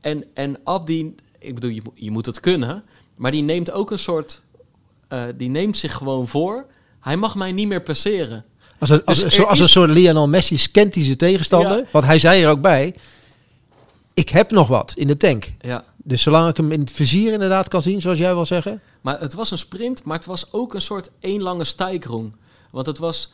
En, en Abdi, ik bedoel, je, moet- je moet het kunnen, maar die neemt ook een soort, eh, die neemt zich gewoon voor. Hij mag mij niet meer passeren. Als een, als, Dus als is- een soort Lionel Messi scant hij zijn tegenstander. Ja. Want hij zei er ook bij, ik heb nog wat in de tank. Ja. Dus zolang ik hem in het vizier inderdaad kan zien, zoals jij wil zeggen. Maar het was een sprint, maar het was ook een soort één lange stijgrong. Want het was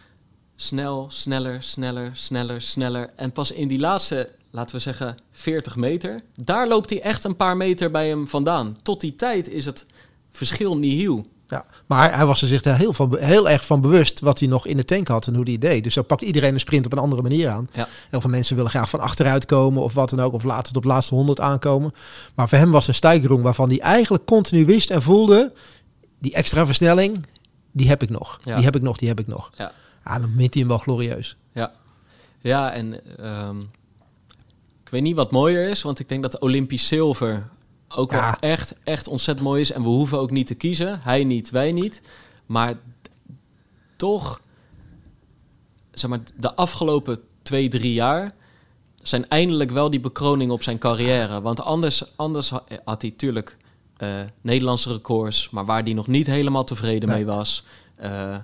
snel, sneller, sneller, sneller, sneller. En pas in die laatste, laten we zeggen, 40 meter, daar loopt hij echt een paar meter bij hem vandaan. Tot die tijd is het verschil nihil. Ja, maar hij was er zich daar heel, van, heel erg van bewust wat hij nog in de tank had en hoe hij het deed. Dus zo pakt iedereen een sprint op een andere manier aan. Ja. Heel veel mensen willen graag van achteruit komen of wat dan ook. Of laten het op de laatste honderd aankomen. Maar voor hem was een stijgrong waarvan hij eigenlijk continu wist en voelde... die extra versnelling, die heb ik nog. Ja. Die heb ik nog, die heb ik nog. Ja. Ja, dan mint hij hem wel glorieus. Ja, ja en ehm, ik weet niet wat mooier is, want ik denk dat Olympisch zilver ook Ja. wel echt, echt ontzettend mooi is. En we hoeven ook niet te kiezen. Hij niet, wij niet. Maar toch, zeg maar, de afgelopen twee, drie jaar zijn eindelijk wel die bekroning op zijn carrière. Want anders, anders ha- had hij natuurlijk eh, Nederlandse records, maar waar hij nog niet helemaal tevreden Nee. mee was. Eh, ehm,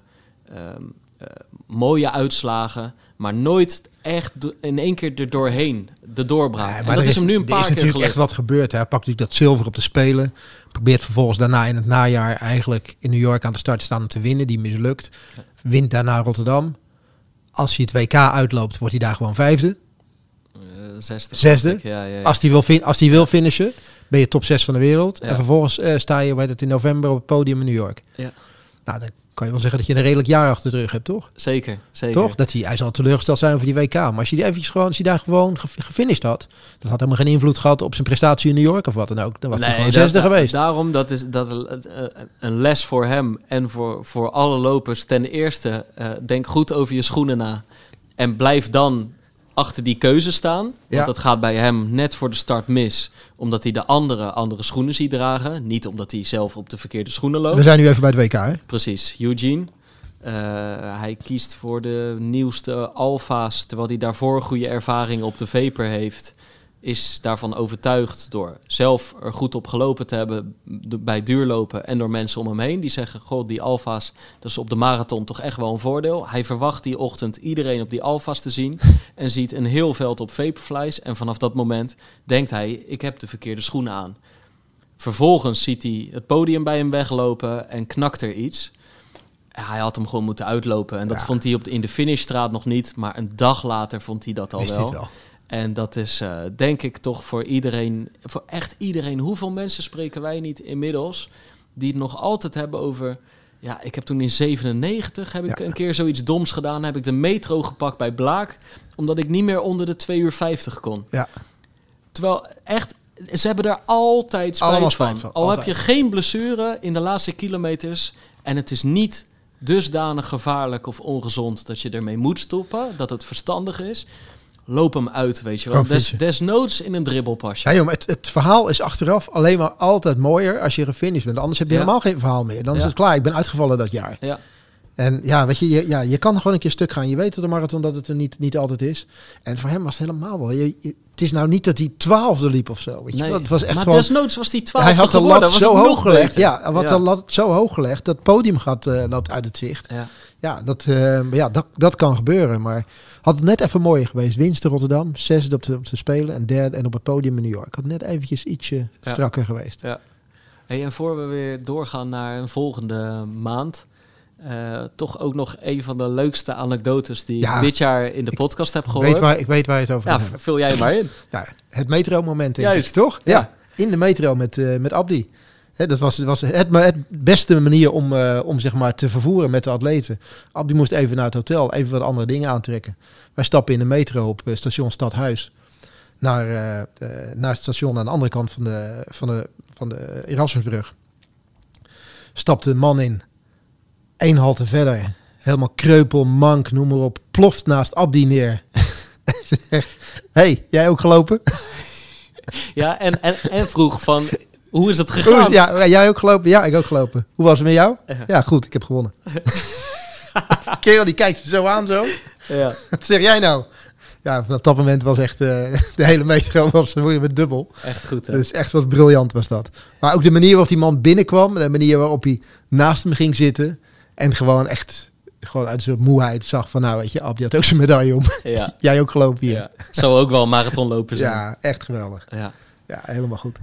eh, mooie uitslagen, maar nooit echt in één keer er doorheen, de doorbraak. Ja, en maar dat er is hem nu een er paar is keer natuurlijk gelukt. echt wat gebeurd. Hè. Hij pakt natuurlijk dat zilver op de Spelen. Probeert vervolgens daarna in het najaar eigenlijk in New York aan de start te staan om te winnen. Die mislukt. Wint daarna Rotterdam. Als hij het WK uitloopt, wordt hij daar gewoon vijfde. Eh, zesde. Zesde? Ja, ja, ja. Als hij wil, fin als hij wil finishen, ben je top 6 van de wereld. Ja. En vervolgens eh, sta je weet het, in november op het podium in New York. Ja. Nou, dan kan je wel zeggen dat je een redelijk jaar achter de rug hebt, toch? Zeker, zeker. Toch? Dat hij, hij zal teleurgesteld zijn over die WK. Maar als je, die eventjes gewoon, als daar gewoon ge- gefinished had, dat had helemaal geen invloed gehad op zijn prestatie in New York of wat dan ook. Dan was hij gewoon dat- zesde da- geweest. Daarom, dat is dat is, eh, een les voor hem en voor, voor alle lopers. Ten eerste, eh, denk goed over je schoenen na. En blijf dan achter die keuze staan. Want Ja. dat gaat bij hem net voor de start mis. Omdat hij de andere andere schoenen ziet dragen. Niet omdat hij zelf op de verkeerde schoenen loopt. We zijn nu even bij het WK, hè? Precies, Eugene. Eh, hij kiest voor de nieuwste alfa's, terwijl hij daarvoor goede ervaring op de Vapor heeft. Is daarvan overtuigd door zelf er goed op gelopen te hebben bij duurlopen en door mensen om hem heen. Die zeggen, god, die alfa's, dat is op de marathon toch echt wel een voordeel. Hij verwacht die ochtend iedereen op die alfa's te zien en ziet een heel veld op Vaporflies. En vanaf dat moment denkt hij, ik heb de verkeerde schoenen aan. Vervolgens ziet hij het podium bij hem weglopen en knakt er iets. Hij had hem gewoon moeten uitlopen. En dat Ja. vond hij op de, in de finishstraat nog niet. Maar een dag later vond hij dat al wel. En dat is eh, denk ik toch voor iedereen, voor echt iedereen. Hoeveel mensen spreken wij niet inmiddels die het nog altijd hebben over... Ja, ik heb toen in 97 heb ik Ja. een keer zoiets doms gedaan. Heb ik de metro gepakt bij Blaak, omdat ik niet meer onder de 2 uur 50 kon. Ja. Terwijl echt, ze hebben er altijd spijt Allemaal van. Al altijd. heb je geen blessure in de laatste kilometers en het is niet dusdanig gevaarlijk of ongezond dat je ermee moet stoppen, dat het verstandig is. Loop hem uit, weet je wel. Gewoon Des, desnoods in een dribbelpasje. Ja, joh, het, het verhaal is achteraf alleen maar altijd mooier als je gefinished bent. Anders heb je Ja. helemaal geen verhaal meer. Dan is het klaar. Ik ben uitgevallen dat jaar. Ja, En ja, weet je, je, ja, je kan gewoon een keer stuk gaan. Je weet op de marathon dat het er niet, niet altijd is. En voor hem was het helemaal wel. Je, je- het is nou niet dat hij twaalfde liep of zo. Weet je? nee. Het was echt maar gewoon... desnoods was die 12 Hij had de lat zo hoog gelegd. beter. Ja, wat Ja. de lat zo hoog gelegd. Dat podium gaat, eh, loopt uit het zicht. Ja. Ja, dat, eh, maar ja dat, dat kan gebeuren. Maar had het net even mooier geweest. Winst in Rotterdam, zesde op de, op de Spelen en derde en op het podium in New York. Had net eventjes ietsje Ja. strakker geweest. Ja. Hey, en voor we weer doorgaan naar een volgende maand. eh, toch ook nog een van de leukste anekdotes die Ja. ik dit jaar in de podcast heb Ik gehoord. weet, waar, ik weet waar je het over ja, vul jij maar in. Ja, het metro-moment, denk Juist. ik, toch? Ja. in de metro met, eh, met Abdi. Dat was, was het, beste manier om, eh, om zeg maar, te vervoeren met de atleten. Abdi moest even naar het hotel, even wat andere dingen aantrekken. Wij stappen in de metro op eh, station Stadhuis naar, eh, naar het station aan de andere kant van de, van de, van de Erasmusbrug. Stapte een man in, één halte verder, helemaal kreupel, mank, noem maar op, ploft naast Abdi neer. Zegt, hey, jij ook gelopen? Ja, en, en, en vroeg van, hoe is het Hoe gegaan? Ja, jij ook gelopen? Ja, ik ook gelopen. Hoe was het met jou? Ja. Ja, goed, ik heb gewonnen. Kerel die kijkt je zo aan zo. Ja. Wat zeg jij nou? Ja, vanaf dat moment was echt eh, de hele metro was je met dubbel. Echt goed, hè? Dus echt wat briljant was dat. Maar ook de manier waarop die man binnenkwam, de manier waarop hij naast hem ging zitten en gewoon echt gewoon uit zijn moeheid zag van nou weet je, Ab die had ook zijn medaille om. Ja. jij ook gelopen hier. ja. Zou ook wel een marathon lopen zijn. Ja, echt geweldig. Ja. Ja, helemaal goed.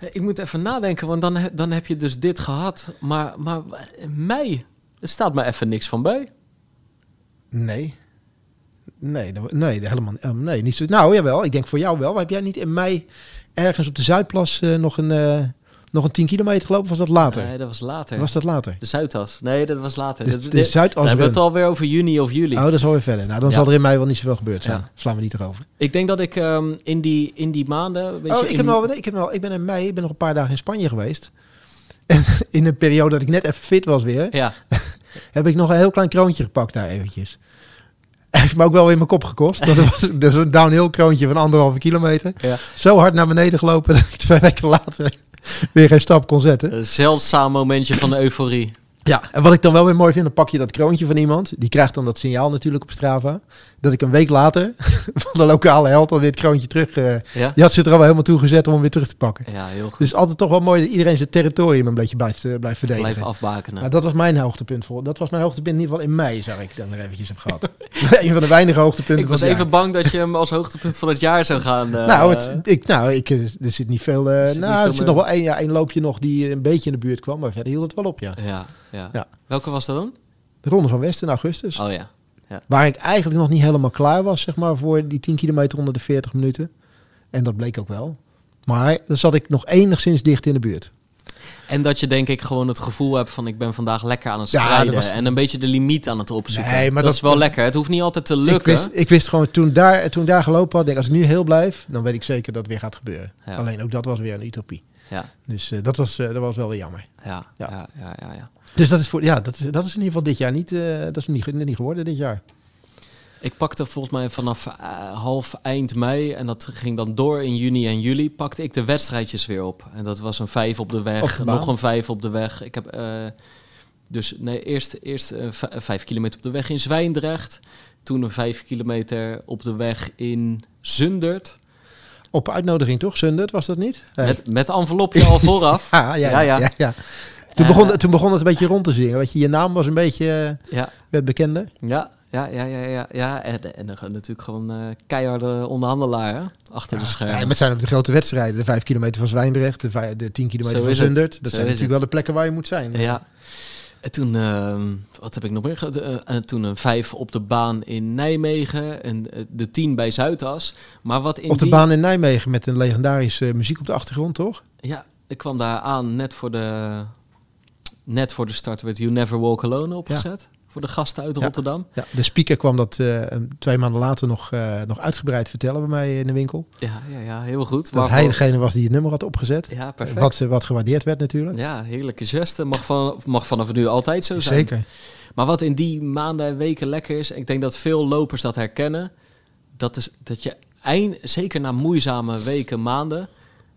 Hey, Ik moet even nadenken, want dan, dan heb je dus dit gehad. Maar, maar mei, er staat me even niks van bij. Nee. Nee, nee, helemaal eh, nee, niet zo. Nou, jawel, ik denk voor jou wel. Heb jij niet in mei ergens op de Zuidplas eh, nog, een, eh, nog een 10 kilometer gelopen? Of was dat later? Nee, dat was later. Was dat later? De Zuidas. Nee, dat was later. De, Zuidas hebben we run. het alweer over juni of juli. Oh, dat is alweer verder. Nou, dan Ja. zal er in mei wel niet zoveel gebeurd zijn. Ja. Slaan we niet erover. Ik denk dat ik ehm, in, die, in die maanden... Weet Oh, je, ik, in- heb wel, ik, heb wel, ik ben in mei, ik ben nog een paar dagen in Spanje geweest. En in een periode dat ik net even fit was weer, Ja, heb ik nog een heel klein kroontje gepakt daar eventjes. Heeft me ook wel in mijn kop gekost. Dat was dus een downhill kroontje van anderhalve kilometer. ja. Zo hard naar beneden gelopen dat ik twee weken later weer geen stap kon zetten. Een zeldzaam momentje van de euforie. Ja, en wat ik dan wel weer mooi vind, dan pak je dat kroontje van iemand. Die krijgt dan dat signaal natuurlijk op Strava. Dat ik een week later van de lokale held alweer het kroontje terug... Ja, die had ze er al wel helemaal toe gezet om hem weer terug te pakken. ja heel goed. Dus altijd toch wel mooi dat iedereen zijn territorium een beetje blijft, eh, blijft verdedigen. Blijf afbakenen. Maar dat was mijn hoogtepunt voor. Dat was mijn hoogtepunt in ieder geval in mei, zag ik dan er eventjes heb gehad. een van de weinige hoogtepunten Ik was even bang dat je hem als hoogtepunt van het jaar zou gaan... eh, nou, het, ik, nou ik, er zit niet veel. eh, zit niet nou, veel er zit nog wel één, ja, één loopje nog die een beetje in de buurt kwam, maar verder hield het wel op, ja. Ja, ja. Ja. Welke was dat dan? De Ronde van Westen in augustus. Oh ja. Waar ik eigenlijk nog niet helemaal klaar was, zeg maar, voor die 10 kilometer onder de 40 minuten. En dat bleek ook wel. Maar dan zat ik nog enigszins dicht in de buurt. En dat je denk ik gewoon het gevoel hebt van ik ben vandaag lekker aan het strijden. was- En een beetje de limiet aan het opzoeken. Nee, maar dat, dat- is wel lekker. Het hoeft niet altijd te Ik lukken. wist, ik wist gewoon, toen daar, toen daar gelopen had, denk als ik nu heel blijf, dan weet ik zeker dat het weer gaat gebeuren. Ja. Alleen ook dat was weer een utopie. Ja, Dus eh, dat, was, eh, dat was wel weer jammer. ja, ja, Ja. ja, ja. Dus dat is, voor, ja, dat is, dat is in ieder geval dit jaar niet, eh, dat is niet, niet geworden dit jaar. Ik pakte volgens mij vanaf half eind mei en dat ging dan door in juni en juli, pakte ik de wedstrijdjes weer op. En dat was een vijf op de weg, de nog een vijf op de weg. Ik heb dus nee, eerst, eerst vijf kilometer op de weg in Zwijndrecht, toen een vijf kilometer op de weg in Zundert. Op uitnodiging toch, Sundert, was dat niet? Met, met envelopje al vooraf. ja, ja, Ja, ja. ja. ja. Toen, Eh, begon, toen begon het een beetje rond te zingen. Weet je, je naam was een beetje eh, Ja, werd bekender. ja, ja, ja, ja, ja. ja. En, en dan natuurlijk gewoon eh, keiharde onderhandelaar achter de schermen. Ja, maar het zijn ook de grote wedstrijden. De 5 kilometer van Zwijndrecht, de, vij- de 10 kilometer Zo van. Zundert. Dat Zo zijn natuurlijk wel de plekken waar je moet zijn. Ja. En toen, ehm, wat heb ik nog meer gehad? Eh, en toen een vijf op de baan in Nijmegen en eh, de tien bij Zuidas. Maar wat in Op de die- baan in Nijmegen met een legendarische eh, muziek op de achtergrond, toch? Ja, ik kwam daar aan net voor de, net voor de start werd You Never Walk Alone opgezet. Voor de gasten uit. Rotterdam. Ja, de speaker kwam dat eh, twee maanden later nog, eh, nog uitgebreid vertellen bij mij in de winkel. Ja, ja, ja heel goed. Dat Waarvoor- hij degene was die het nummer had opgezet. Ja, perfect. Wat, eh, wat gewaardeerd werd natuurlijk. Ja, heerlijke geste. Mag, van, mag vanaf nu altijd zo zijn. Zeker. Maar wat in die maanden en weken lekker is, en ik denk dat veel lopers dat herkennen, dat is dat je eind, zeker na moeizame weken, maanden,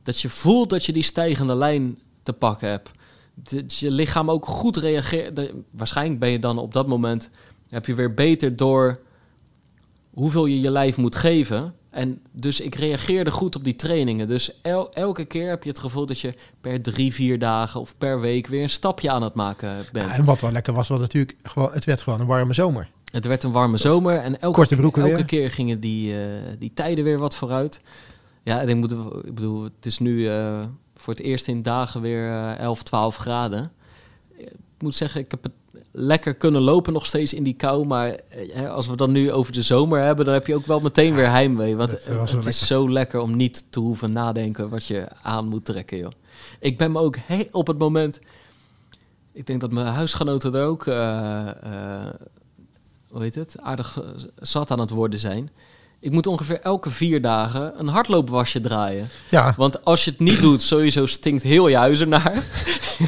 dat je voelt dat je die stijgende lijn te pakken hebt. Dat je lichaam ook goed reageert. De- Waarschijnlijk ben je dan op dat moment, heb je weer beter door hoeveel je je lijf moet geven. En dus ik reageerde goed op die trainingen. Dus el- elke keer heb je het gevoel dat je per drie, vier dagen of per week weer een stapje aan het maken bent. Ja, en wat wel lekker was, was natuurlijk gewoon, het werd gewoon een warme zomer. Het werd een warme zomer en elke, weer. keer gingen die, eh, die tijden weer wat vooruit. Ja, en ik, moet, ik bedoel, het is nu eh, voor het eerst in dagen weer eh 11, 12 graden. Ik moet zeggen, ik heb het lekker kunnen lopen nog steeds in die kou. Maar eh, hè, als we dan nu over de zomer hebben, dan heb je ook wel meteen weer heimwee. Want het, is lekker. zo lekker om niet te hoeven nadenken wat je aan moet trekken, joh. Ik ben me ook he- op het moment... Ik denk dat mijn huisgenoten er ook... eh, eh, hoe heet het, aardig eh, zat aan het worden zijn. Ik moet ongeveer elke vier dagen een hardloopwasje draaien. Ja, Want als je het niet doet, sowieso stinkt heel je huis ernaar.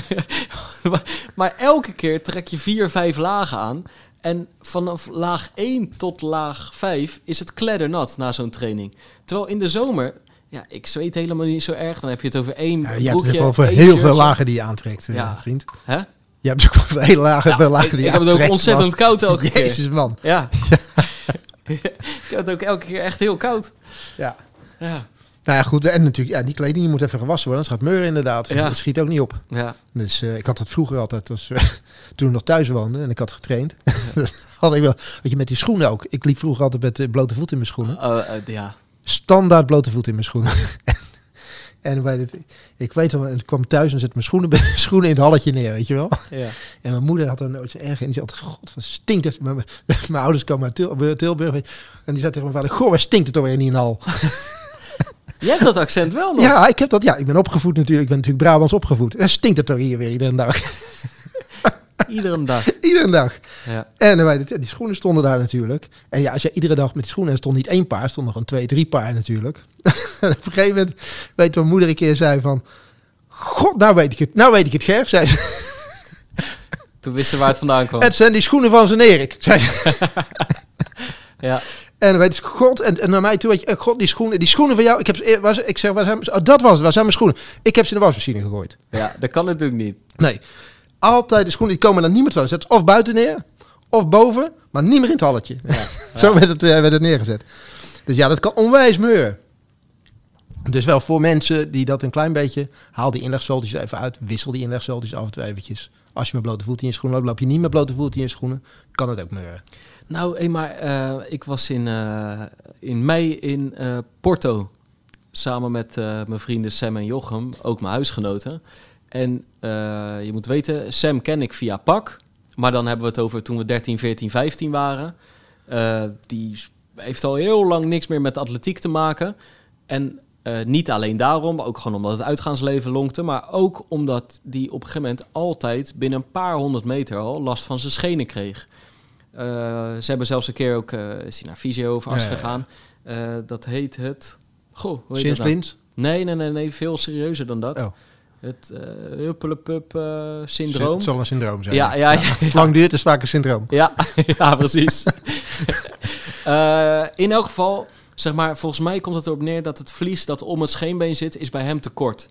maar, maar elke keer trek je vier, vijf lagen aan. En vanaf laag 1 tot laag 5 is het kleddernat na zo'n training. Terwijl in de zomer, ja, ik zweet helemaal niet zo erg. Dan heb je het over één ja, je hebt broekje, het ook over heel veel lagen die je aantrekt, eh, Ja. vriend. Hè? Je hebt ook over heel lage, Ja, veel lagen ik, die ik je heb het ook aantrekt, ontzettend man. koud elke keer. Jezus, man. Ja. ik heb het ook elke keer echt heel koud. Ja. Ja. Nou ja, goed. En natuurlijk, ja, die kleding die moet even gewassen worden. Anders gaat meuren inderdaad. Ja. Dat schiet ook niet op. Ja. Dus eh, ik had dat vroeger altijd, als, we- toen ik nog thuis woonde en ik had getraind. had ik wel, weet je, met die schoenen ook. Ik liep vroeger altijd met eh, blote voet in mijn schoenen. Oh, eh, ja. Standaard blote voet in mijn schoenen. En bij dit, ik weet wel, ik kwam thuis en zette mijn schoenen, schoenen in het halletje neer, weet je wel. ja. En mijn moeder had nooit zo erg in. Die altijd, god, wat stinkt het. Mijn, mijn ouders komen uit Til- Tilburg. En die zei tegen mijn vader, goh, waar stinkt het alweer in die hal? Je hebt dat accent wel nog. Ja, ik heb dat. Ja, ik ben opgevoed natuurlijk. Ik ben natuurlijk Brabants opgevoed. En stinkt het toch hier weer iedere dag. Iedere dag. iedere dag. Ja. En eh, die, die schoenen stonden daar natuurlijk. En ja, als je iedere dag met die schoenen... Er stond niet één paar, er stonden gewoon twee, drie paar natuurlijk. en op een gegeven moment, weet mijn moeder een keer zei van... God, nou weet ik het. Nou weet ik het, Ger, zei ze. Toen wisten ze waar het vandaan kwam. Het zijn die schoenen van zijn Erik, zei ze. Ja. En dan weet je, god, en, en naar mij toe, weet je, eh, god, die schoenen, die schoenen van jou, ik heb waar, ze- ik zeg, waar zijn, oh, dat was het, waar zijn mijn schoenen? Ik heb ze in de wasmachine gegooid. ja, dat kan natuurlijk niet. Nee, altijd de schoenen, die komen dan niet meer terug. Zet ze of buiten neer, of boven, maar niet meer in het halletje. Zo werd het, eh, werd het neergezet. Dus ja, dat kan onwijs meuren. Dus wel voor mensen die dat een klein beetje, haal die inlegzooltjes even uit, wissel die inlegzooltjes af en toe eventjes. Als je met blote voeten in je schoenen loopt, loop je niet met blote voeten in je schoenen, kan het ook meuren. Nou, hey, maar eh, ik was in, eh, in mei in Porto. Samen met mijn vrienden Sam en Jochem, ook mijn huisgenoten. En eh, je moet weten, Sam ken ik via PAK. Maar dan hebben we het over toen we 13, 14, 15 waren. Eh, die heeft al heel lang niks meer met atletiek te maken. En eh, niet alleen daarom, ook gewoon omdat het uitgaansleven lonkte. Maar ook omdat die op een gegeven moment altijd binnen een paar honderd meter al last van zijn schenen kreeg. Ze hebben zelfs een keer ook, is hij naar fysio of arts Ja, ja, ja. gegaan. Dat heet het... Goh, hoe heet dat nou? Nee, nee, nee, nee, veel serieuzer dan dat. Oh. Het uh, huppelepup eh, syndroom. Het zal een syndroom zijn. Ja, ja, ja. Lang duurt, is het vaak een syndroom. Ja, ja precies. Eh, in elk geval, zeg maar, volgens mij komt het erop neer dat het vlies dat om het scheenbeen zit, is bij hem te kort.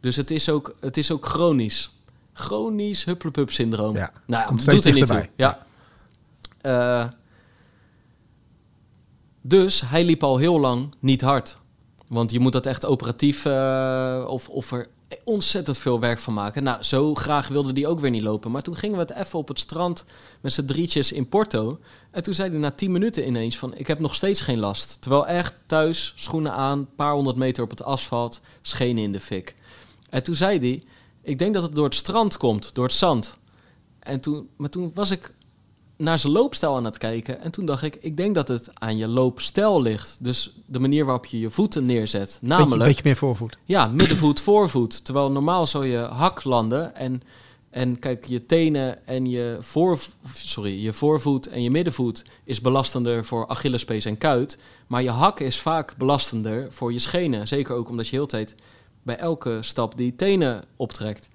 Dus het is ook, het is ook chronisch. Chronisch huppelepup syndroom. Ja, nou, komt doet er niet dichterbij. Ja. Dus hij liep al heel lang niet hard. Want je moet dat echt operatief of, of er ontzettend veel werk van maken. Nou, zo graag wilde hij ook weer niet lopen. Maar toen gingen we het even op het strand met z'n drietjes in Porto. En toen zei hij na 10 minuten ineens van... ik heb nog steeds geen last. Terwijl echt thuis, schoenen aan, paar honderd meter op het asfalt... schenen in de fik. En toen zei hij... ik denk dat het door het strand komt, door het zand. En toen, maar toen was ik naar zijn loopstijl aan het kijken. En toen dacht ik, ik denk dat het aan je loopstijl ligt. Dus de manier waarop je je voeten neerzet. Namelijk... Beetje, beetje meer voorvoet. Ja, middenvoet, voorvoet. Terwijl normaal zou je hak landen en, en kijk, je tenen en je, voor, sorry, je voorvoet en je middenvoet is belastender voor Achillespees en kuit. Maar je hak is vaak belastender voor je schenen. Zeker ook omdat je heel tijd bij elke stap die tenen optrekt.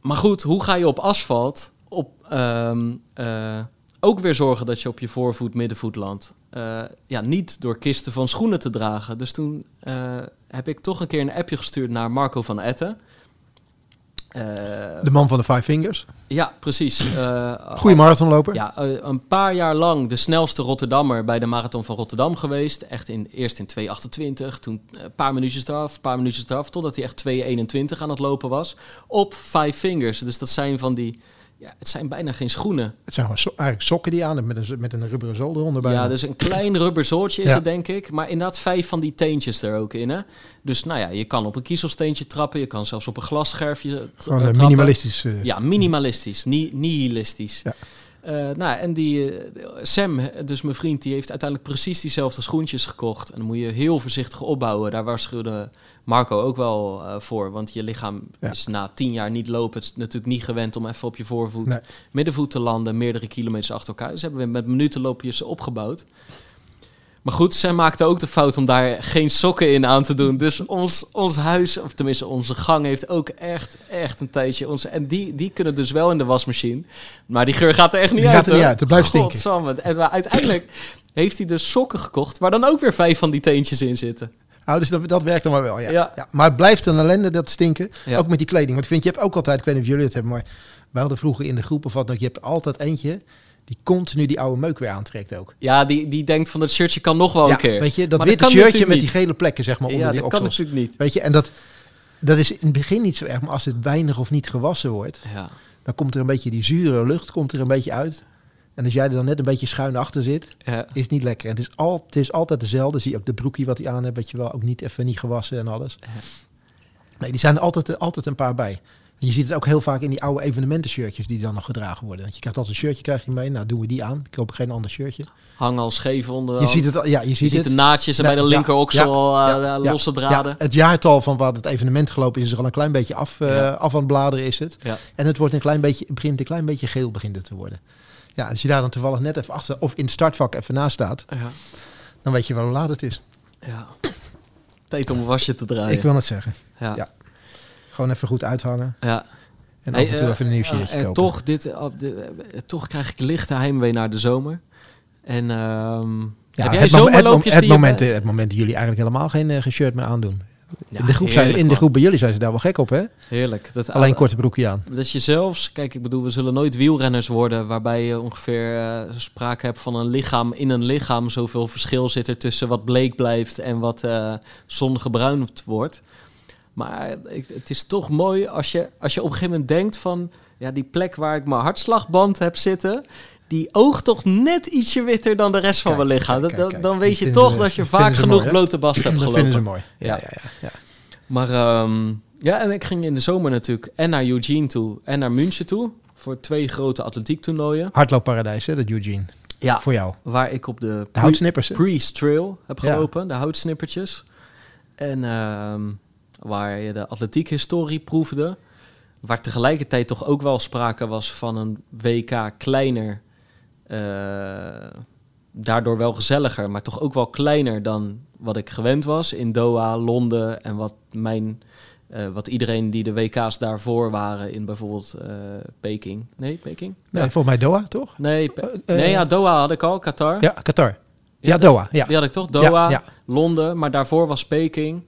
Maar goed, hoe ga je op asfalt op, ehm, uh, ook weer zorgen dat je op je voorvoet, middenvoet landt? Uh, ja, niet door kisten van schoenen te dragen. Dus toen uh, heb ik toch een keer een appje gestuurd naar Marco van Etten. Eh, De man van de Five Fingers. ja, precies. Eh, Goede marathonloper. Ja, eh, een paar jaar lang de snelste Rotterdammer bij de Marathon van Rotterdam geweest. Echt in, eerst in 2,28, toen een paar minuutjes eraf, een paar minuutjes eraf, totdat hij echt 2,21 aan het lopen was. Op Five Fingers. Dus dat zijn van die, ja, het zijn bijna geen schoenen. Het zijn gewoon so- eigenlijk sokken die aan met een, met een rubberen zool eronder. Ja, dus een klein rubber zooltje is Ja. het, denk ik. Maar inderdaad vijf van die teentjes er ook in, hè. Dus nou ja, je kan op een kiezelsteentje trappen. Je kan zelfs op een glasscherfje Gewoon eh, trappen. minimalistisch. eh, Ja, minimalistisch, ni nihilistisch. Ja. Eh, nou, en die eh, Sam, dus mijn vriend, die heeft uiteindelijk precies diezelfde schoentjes gekocht. En dan moet je heel voorzichtig opbouwen. Daar waarschuwde Marco ook wel eh, voor. Want je lichaam Ja. is na tien jaar niet lopen. Het is natuurlijk niet gewend om even op je voorvoet, Nee. middenvoet te landen, meerdere kilometers achter elkaar. Dus hebben we met minutenloopjes opgebouwd. Maar goed, Sam maakte ook de fout om daar geen sokken in aan te doen. Dus ons, ons huis, of tenminste onze gang, heeft ook echt, echt een tijdje... Onze, en die, die kunnen dus wel in de wasmachine. Maar die geur gaat er echt niet Die uit. gaat er niet uit, het blijft stinken. En maar uiteindelijk heeft hij dus sokken gekocht... waar dan ook weer vijf van die teentjes in zitten. Oh, dus dat, dat werkt dan maar wel, ja. Ja. Ja. Maar het blijft een ellende, dat stinken. Ja. Ook met die kleding. Want ik vind, je hebt ook altijd, ik weet niet of jullie het hebben, maar wij hadden vroeger in de groep of wat, dat je hebt altijd eentje die continu die oude meuk weer aantrekt ook. Ja, die, die denkt van dat shirtje kan nog wel ja, een keer. Weet je, dat Maar witte shirtje met die gele plekken, zeg maar, onder Ja, die dat kan oksels. natuurlijk niet. Weet je, en dat, dat is in het begin niet zo erg, maar als het weinig of niet gewassen wordt, Ja. dan komt er een beetje die zure lucht komt er een beetje uit. En als jij er dan net een beetje schuin achter zit, Ja. is het niet lekker. En het is, al, het is altijd dezelfde. Zie je ook de broekie wat hij aan hebt, weet je wel, ook niet even niet gewassen en alles. Ja. Nee, die zijn er altijd, altijd een paar bij. Je ziet het ook heel vaak in die oude evenementenshirtjes die dan nog gedragen worden. Want je krijgt altijd een shirtje krijg je mee. Nou, doen we die aan. Ik koop geen ander shirtje. Hang al scheef onder. Je ziet het, ja, je Je ziet ziet het. de naadjes en bij de linker oksel al ja, eh, ja, losse ja, draden. het jaartal van wat het evenement gelopen is, is er al een klein beetje af, eh, af aan het bladeren is het. En het wordt een klein beetje, begint een klein beetje geel begint het te worden. Ja, als je daar dan toevallig net even achter of in het startvak even naast staat, Ja. dan weet je wel hoe laat het is. ja. Tijd om een wasje te draaien. Ik wil het zeggen. ja. Gewoon even goed uithangen Ja. en af en toe even een nieuw eh, shirtje en kopen. toch, dit, eh, de- eh, toch krijg ik lichte heimwee naar de zomer. En ehm Ja, heb jij het, mom- het, het, je- moment, het moment dat jullie eigenlijk helemaal geen, geen shirt meer aandoen. Ja, in de, groep zijn, in de groep bij jullie zijn ze daar wel gek op, hè? Heerlijk. Dat, Alleen korte broekje aan. Dat je zelfs, kijk, ik bedoel, we zullen nooit wielrenners worden waarbij je ongeveer sprake hebt van een lichaam in een lichaam. Zoveel verschil zit er tussen wat bleek blijft en wat eh zongebruind wordt. Maar het is toch mooi als je, als je op een gegeven moment denkt van, ja, die plek waar ik mijn hartslagband heb zitten, die oogt toch net ietsje witter dan de rest van mijn lichaam. kijk, Dat- kijk, dat- kijk. dan weet je toch dat je vaak genoeg mooi, blote bast hebt Dat gelopen. vinden ze mooi. Ja, Ja. ja, ja. Maar ehm, ja, en ik ging in de zomer natuurlijk en naar Eugene toe en naar München toe. Voor twee grote atletiektoernooien. Hardloopparadijs, hè, dat Eugene. Ja. Voor jou. Waar ik op de, houtsnippers, Trail heb Ja. gelopen. De houtsnippertjes. En ehm, waar je de atletiekhistorie proefde. Waar tegelijkertijd toch ook wel sprake was van een WK kleiner. eh, daardoor wel gezelliger, maar toch ook wel kleiner dan wat ik gewend was. In Doha, Londen en wat mijn... eh, wat iedereen die de WK's daarvoor waren in bijvoorbeeld eh, Peking. Nee, Peking? Nee, Ja. volgens mij Doha, toch? Nee, nee, ja, Doha had ik al, Qatar. Ja, Qatar. Ja, Ja, Doha. Ja. Die had ik toch? Doha, ja. Londen, maar daarvoor was Peking.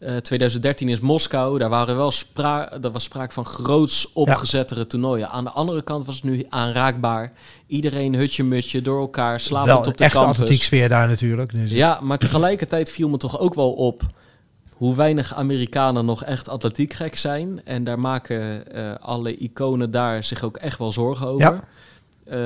Eh 2013 is Moskou. Daar waren wel spra er was sprake van groots opgezettere toernooien. Aan de andere kant was het nu aanraakbaar. Iedereen hutje mutje door elkaar, slapend op de echte campus. atletiek sfeer daar natuurlijk. Dus Ja, maar tegelijkertijd viel me toch ook wel op hoe weinig Amerikanen nog echt atletiek gek zijn. En daar maken eh, alle iconen daar zich ook echt wel zorgen over. Eh,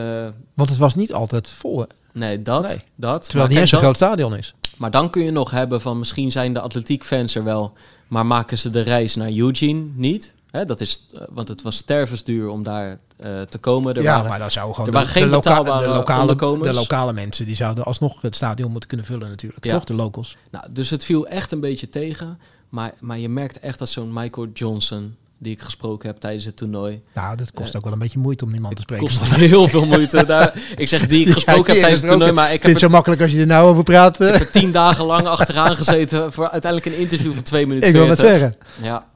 Want het was niet altijd vol, hè? nee, dat. Nee. dat. Terwijl het niet eens groot stadion is. Maar dan kun je nog hebben van misschien zijn de atletiekfans er wel, maar maken ze de reis naar Eugene niet? Hè, dat is, eh, want het was stervensduur om daar eh, te komen. Er ja, waren, maar dan zou gewoon er de, waren geen de, loka- de, lokale, de lokale mensen, die zouden alsnog het stadion moeten kunnen vullen natuurlijk. Ja. Toch? De locals. nou, dus het viel echt een beetje tegen. Maar, maar je merkt echt dat zo'n Michael Johnson, die ik gesproken heb tijdens het toernooi, Nou, dat kost Eh, ook wel een beetje moeite om die man te spreken. kost heel veel moeite. Daar, ik zeg die ik Ja, gesproken heb tijdens het toernooi, maar ik Ik heb het zo makkelijk als je er nou over praat. eh. er, er tien dagen lang achteraan gezeten voor uiteindelijk een interview van twee minuten ik wil het 40. zeggen. Ja,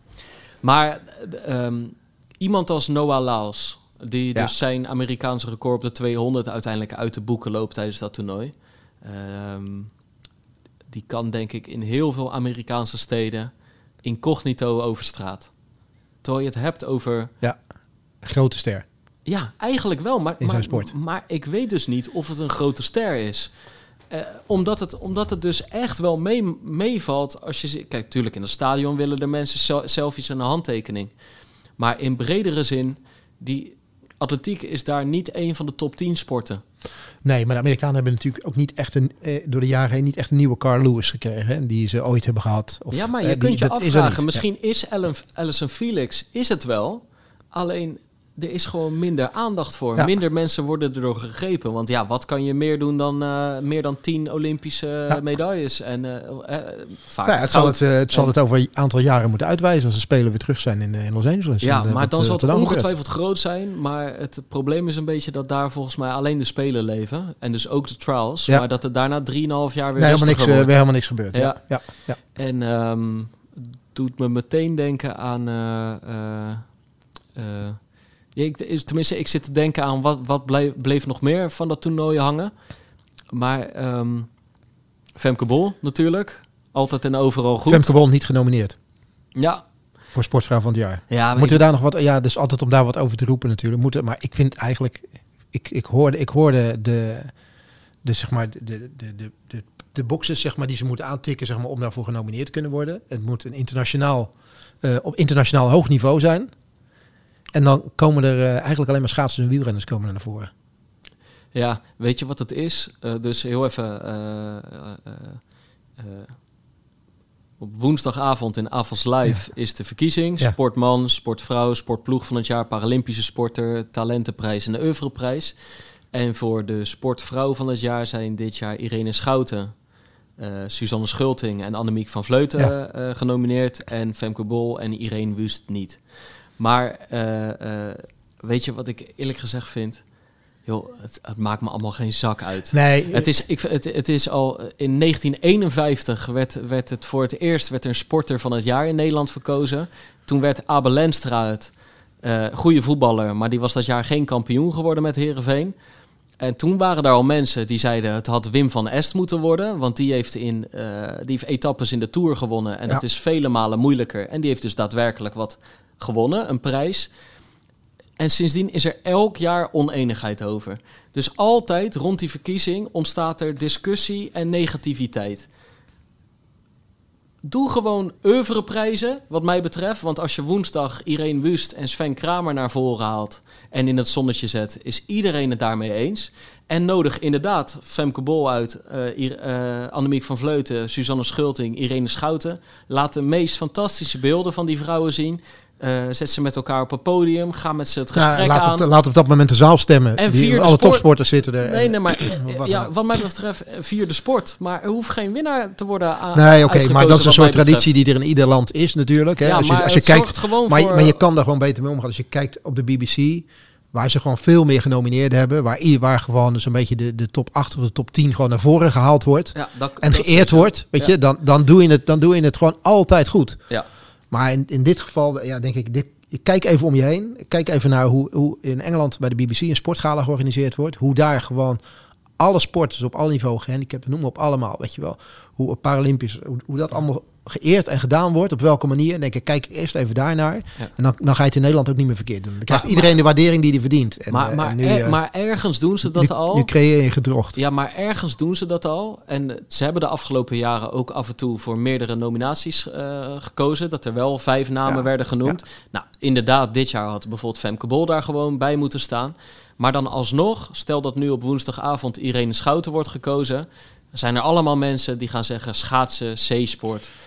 maar eh, ehm, iemand als Noah Laos, die Ja. dus zijn Amerikaanse record op de 200 uiteindelijk uit de boeken loopt tijdens dat toernooi. ehm, die kan denk ik in heel veel Amerikaanse steden incognito over straat. Terwijl je het hebt over... Grote ster. Ja, eigenlijk wel. Maar, In maar, maar ik weet dus niet of het een grote ster is. Eh, omdat, het, omdat het dus echt wel mee, meevalt als je... Kijk, natuurlijk in het stadion willen de mensen sel- selfies en een handtekening. Maar in bredere zin, die atletiek is daar niet een van de top 10 sporten. Nee, maar de Amerikanen hebben natuurlijk ook niet echt een, eh, door de jaren heen niet echt een nieuwe Carl Lewis gekregen. Hè, die ze ooit hebben gehad. Of, ja, maar eh, je die- kunt je is afvragen, misschien is Ellen, Alison Felix, is het wel. Alleen, er is gewoon minder aandacht voor. Ja. Minder mensen worden erdoor gegrepen. Want ja, wat kan je meer doen dan eh, meer dan tien Olympische Ja. medailles? En eh, eh, vaak Ja, het zal het, eh, het zal En- het over een aantal jaren moeten uitwijzen als de Spelen weer terug zijn in, eh, in Los Angeles. Ja, En, eh, maar dan eh, zal het gebeurt. ongetwijfeld groot zijn. Maar het probleem is een beetje dat daar volgens mij alleen de Spelen leven. En dus ook de trials. Maar dat er daarna 3,5 jaar weer Nee, helemaal niks, eh, weer helemaal niks gebeurd. Ja. Ja. En ehm, doet me meteen denken aan. eh, eh, eh, ik, tenminste, ik zit te denken aan wat, wat bleef, bleef nog meer van dat toernooi hangen. Maar ehm, Femke Bol natuurlijk. Altijd en overal goed. Femke Bol niet genomineerd Ja, voor Sportvrouw van het jaar. ja Moeten we daar nog wat... Ja, dus altijd om daar wat over te roepen natuurlijk. Moeten, maar ik vind eigenlijk... Ik, ik, hoorde, ik hoorde de, de, zeg maar, de, de, de, de, de, de boxes zeg maar, die ze moeten aantikken zeg maar, om daarvoor genomineerd te kunnen worden. Het moet een internationaal, eh, op internationaal hoog niveau zijn. En dan komen er eh, eigenlijk alleen maar schaatsers en wielrenners komen naar voren. Ja, weet je wat het is? Eh, dus heel even. eh, op woensdagavond in Avals Live is de verkiezing. Ja. Sportman, sportvrouw, sportploeg van het jaar, Paralympische sporter, talentenprijs en de oeuvreprijs. En voor de sportvrouw van het jaar zijn dit jaar Irene Schouten, eh, Suzanne Schulting en Annemiek van Vleuten Ja. genomineerd. En Femke Bol en Irene Wust niet. Maar eh, eh, weet je wat ik eerlijk gezegd vind? Joh, het, het maakt me allemaal geen zak uit. Nee, Het is, ik, het, het is al in 1951 werd, werd het voor het eerst werd er een sporter van het jaar in Nederland verkozen. Toen werd Abel Lenstra het eh goede voetballer, maar die was dat jaar geen kampioen geworden met Herenveen. En toen waren er al mensen die zeiden het had Wim van Est moeten worden, want die heeft, in, eh, die heeft etappes in de Tour gewonnen en Ja. dat is vele malen moeilijker. En die heeft dus daadwerkelijk wat gewonnen, een prijs. En sindsdien is er elk jaar oneenigheid over. Dus altijd rond die verkiezing ontstaat er discussie en negativiteit. Doe gewoon oeuvreprijzen, wat mij betreft. Want als je woensdag Irene Wust en Sven Kramer naar voren haalt... en in het zonnetje zet, is iedereen het daarmee eens. En nodig inderdaad Femke Bol uit, Ir- eh, Annemiek van Vleuten... Suzanne Schulting, Irene Schouten. Laat de meest fantastische beelden van die vrouwen zien... Eh, zet ze met elkaar op een podium. Ga met ze het Ja, gesprek laat, aan. op, laat op dat moment de zaal stemmen. En Die- vier de alle sport- topsporters zitten er. Nee, nee, maar Wat ja, wat mij betreft eh, vier de sport. Maar er hoeft geen winnaar te worden aan. Nee, oké, maar dat is een soort traditie die er in ieder land is natuurlijk. Hè. Ja, als je, maar als je het kijkt, gewoon maar, voor- maar je kan daar gewoon beter mee omgaan. Als je kijkt op de BBC, waar ze gewoon veel meer genomineerd hebben, waar, waar gewoon dus een beetje de, de top 8 of de top 10 gewoon naar voren gehaald wordt Ja, dat, en dat- geëerd wordt, weet Ja. je, dan, dan, doe je het, dan doe je het gewoon altijd goed. Ja. Maar in, in dit geval, ja, denk ik, dit, kijk even om je heen. Kijk even naar hoe, hoe in Engeland bij de BBC een sportgala georganiseerd wordt. Hoe daar gewoon alle sporters op alle niveaus, gehandicapten, noem op allemaal, weet je wel. Hoe Paralympisch, hoe, hoe dat allemaal geëerd en gedaan wordt, op welke manier. En denk ik, kijk eerst even daarnaar. Ja. En dan, dan ga je het in Nederland ook niet meer verkeerd doen. Dan krijgt Maar- iedereen de waardering die hij verdient. En, maar, eh, maar, en nu, er- eh, maar ergens doen ze dat nu, al. Nu creëer je gedrocht. Ja, maar ergens doen ze dat al. En ze hebben de afgelopen jaren ook af en toe voor meerdere nominaties eh, gekozen. Dat er wel vijf namen Ja, werden genoemd. Nou, inderdaad, dit jaar had bijvoorbeeld Femke Bol daar gewoon bij moeten staan. Maar dan alsnog, stel dat nu op woensdagavond Irene Schouten wordt gekozen... zijn er allemaal mensen die gaan zeggen schaatsen.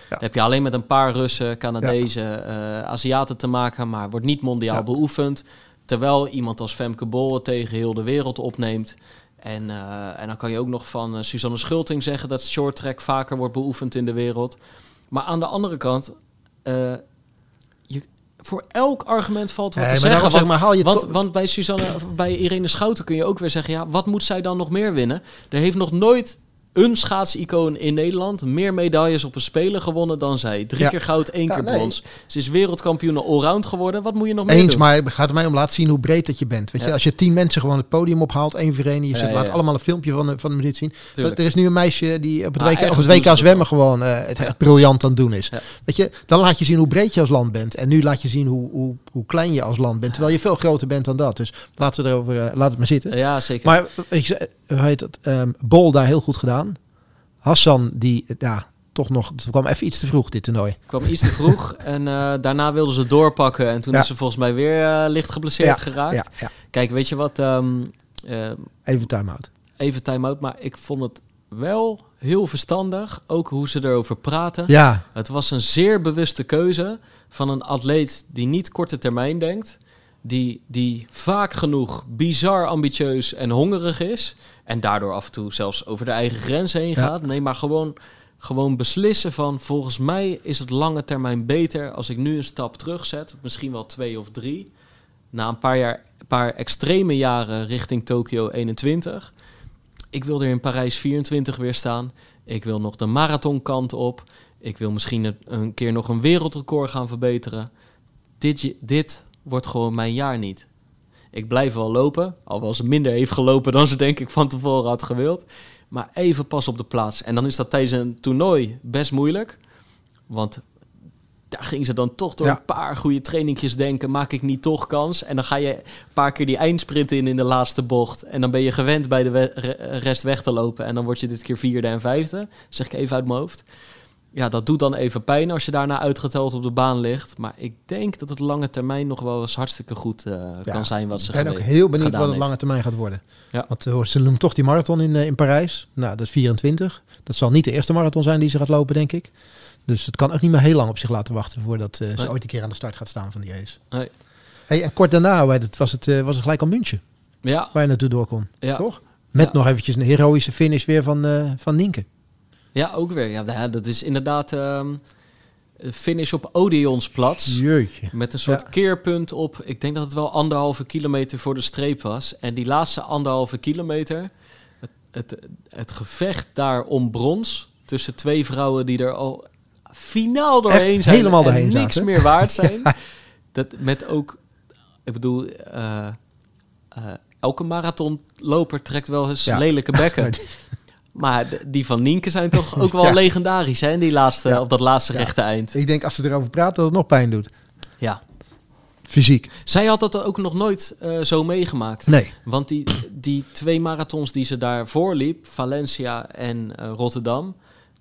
Dan heb je alleen met een paar Russen, Canadezen, eh, Aziaten te maken... maar wordt niet mondiaal Ja. beoefend. Terwijl iemand als Femke Bol tegen heel de wereld opneemt... En, eh, en dan kan je ook nog van eh, Suzanne Schulting zeggen dat short track vaker wordt beoefend in de wereld. Maar aan de andere kant, voor elk argument valt wat Nee, te maar zeggen. daarom zeg Want, maar, haal je want, want bij, Suzanne, bij Irene Schouten kun je ook weer zeggen, ja, wat moet zij dan nog meer winnen? Er heeft nog nooit een schaatsicoon in Nederland. Meer medailles op een Spelen gewonnen dan zij. Drie Ja. keer goud, één Ja, keer nee. brons. Ze is wereldkampioen allround geworden. Wat moet je nog meer Eens, doen? maar het gaat mij om laten zien hoe breed dat je bent. Weet je, als je tien mensen gewoon het podium ophaalt, één voor één, je zet, laat allemaal een filmpje van, de- van minuut zien. Tuurlijk. Er is nu een meisje die op het Ah, WK, op het WK zwemmen gewoon eh, het echt briljant aan het doen is. Weet je, dan laat je zien hoe breed je als land bent. En nu laat je zien hoe, hoe, hoe klein je als land bent. Terwijl je veel groter bent dan dat. Dus laten we erover, eh, laat het maar zitten. Ja, zeker. Maar weet je, eh, hoe heet het? ehm, Bol daar heel goed gedaan. Hassan, die, eh, ja, toch nog, het kwam even iets te vroeg, dit toernooi. kwam iets te vroeg en eh, daarna wilden ze doorpakken. En toen Ja. is ze volgens mij weer eh, licht geblesseerd Ja, geraakt. Ja. Kijk, weet je wat? ehm, eh, Even time-out. even time-out, maar ik vond het wel heel verstandig. Ook hoe ze erover praten. Ja, Het was een zeer bewuste keuze van een atleet die niet korte termijn denkt. Die, die vaak genoeg bizar ambitieus en hongerig is. En daardoor af en toe zelfs over de eigen grenzen heen Ja. gaat. Nee, maar gewoon, gewoon beslissen van... volgens mij is het lange termijn beter als ik nu een stap terugzet. Misschien wel twee of drie. Na een paar, jaar, paar extreme jaren richting Tokio 21. Ik wil er in Parijs 24 weer staan. Ik wil nog de marathonkant op. Ik wil misschien een- keer nog een wereldrecord gaan verbeteren. Dit, dit wordt gewoon mijn jaar niet. Ik blijf wel lopen, alhoewel ze minder heeft gelopen dan ze denk ik van tevoren had gewild. Maar even pas op de plaats. En dan is dat tijdens een toernooi best moeilijk. Want daar ging ze dan toch door Ja. een paar goede trainingjes denken. Maak ik niet toch kans? En dan ga je een paar keer die eindsprint in in de laatste bocht. En dan ben je gewend bij de we- rest weg te lopen. En dan word je dit keer vierde en vijfde. Zeg ik even uit mijn hoofd. Ja, dat doet dan even pijn als je daarna uitgeteld op de baan ligt. Maar ik denk dat het lange termijn nog wel eens hartstikke goed eh, Ja, kan zijn wat ze ik ben ook heel benieuwd wat het lange termijn gaat worden. Ja. Want eh, ze noemt toch die marathon in, eh, in Parijs. Nou, dat is 24. Dat zal niet de eerste marathon zijn die ze gaat lopen, denk ik. Dus het kan ook niet meer heel lang op zich laten wachten voordat ze Nee. ooit een keer aan de start gaat staan van die race. Nee. Hey, en kort daarna was, het, was het gelijk al München Ja, waar je naartoe door kon. ja. Toch? Met nog eventjes een heroïsche finish weer van, van Nienke. Ja, ook weer. Ja, dat is inderdaad een finish op Odeonsplatz. Jeetje. Met een soort Ja. keerpunt op, ik denk dat het wel anderhalve kilometer voor de streep was. En die laatste anderhalve kilometer, het, het, het gevecht daar om brons tussen twee vrouwen die er al finaal doorheen Echt zijn helemaal en doorheen niks zaten. meer waard zijn. Dat met ook, ik bedoel, eh, eh, elke marathonloper trekt wel eens Ja. lelijke bekken. Maar die van Nienke zijn toch ook wel Ja. legendarisch, hè? Die laatste, Ja. op dat laatste rechte eind. Ik denk als ze erover praat dat het nog pijn doet. Ja. Fysiek. Zij had dat ook nog nooit eh, zo meegemaakt. Nee. Want die, die twee marathons die ze daarvoor liep, Valencia en eh, Rotterdam,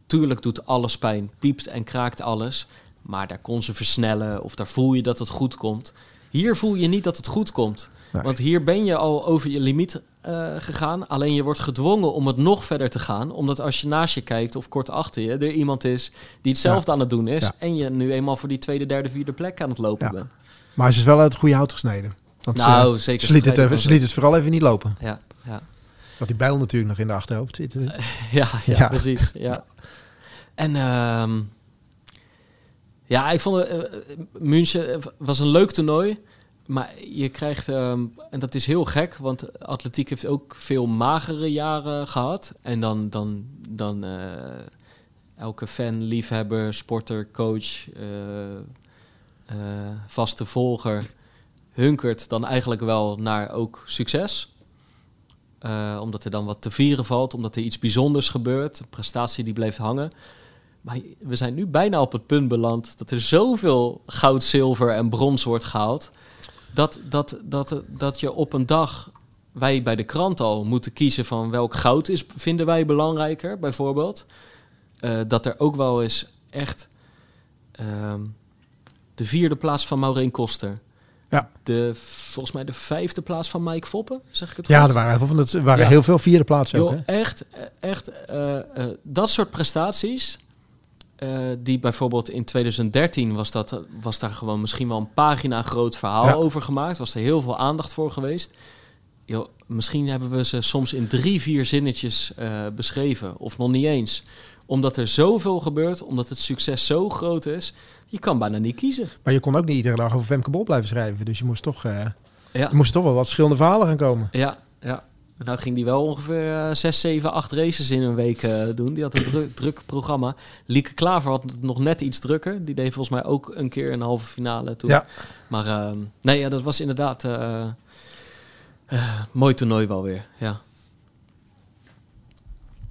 tuurlijk doet alles pijn, piept en kraakt alles. Maar daar kon ze versnellen of daar voel je dat het goed komt. Hier voel je niet dat het goed komt. Nee. Want hier ben je al over je limiet eh, gegaan. Alleen je wordt gedwongen om het nog verder te gaan. Omdat als je naast je kijkt of kort achter je, er iemand is die hetzelfde aan het doen is. Ja. En je nu eenmaal voor die tweede, derde, vierde plek aan het lopen Ja. bent. Maar ze is wel uit het goede hout gesneden. Want Nou, ze, zeker ze, liet het, even- ze liet het vooral even niet lopen. Ja, ja. Want die bijl natuurlijk nog in de achterhoofd zit. Ja, ja, Ja. precies. Ja. En ehm, ja, ik vond het, eh, München eh, was een leuk toernooi. Maar je krijgt, ehm, en dat is heel gek, want atletiek heeft ook veel magere jaren gehad. En dan, dan, dan eh, elke fan, liefhebber, sporter, coach, eh, eh, vaste volger hunkert dan eigenlijk wel naar ook succes. Omdat er dan wat te vieren valt, omdat er iets bijzonders gebeurt, een prestatie die blijft hangen. Maar we zijn nu bijna op het punt beland dat er zoveel goud, zilver en brons wordt gehaald. Dat, dat, dat, dat je op een dag, wij bij de krant al moeten kiezen van welk goud is, vinden wij belangrijker, bijvoorbeeld. Eh, dat er ook wel eens echt ehm, de vierde plaats van Maureen Koster. Ja. De, volgens mij de vijfde plaats van Mike Foppen, zeg ik het Ja, goed? er waren, heel veel- dat waren Ja. heel veel vierde plaatsen ook. Hè? echt, eh, echt eh, dat soort prestaties. Eh, die bijvoorbeeld in 2013 was, dat, was daar gewoon misschien wel een pagina groot verhaal Ja. over gemaakt. Was er heel veel aandacht voor geweest. Misschien hebben we ze soms in drie, vier zinnetjes eh, beschreven. Of nog niet eens. Omdat er zoveel gebeurt, omdat het succes zo groot is. Je kan bijna niet kiezen. Maar je kon ook niet iedere dag over Femke Bol blijven schrijven. Dus je moest toch, eh, Ja, er moesten toch wel wat verschillende verhalen gaan komen. ja, ja. Nou ging die wel ongeveer eh, 6, 7, 8 races in een week eh, doen. Die had een druk, druk programma. Lieke Klaver had het nog net iets drukker. Die deed volgens mij ook een keer een halve finale toen. Ja. Maar ehm, nee, ja, dat was inderdaad eh eh, mooi toernooi wel weer. Ja.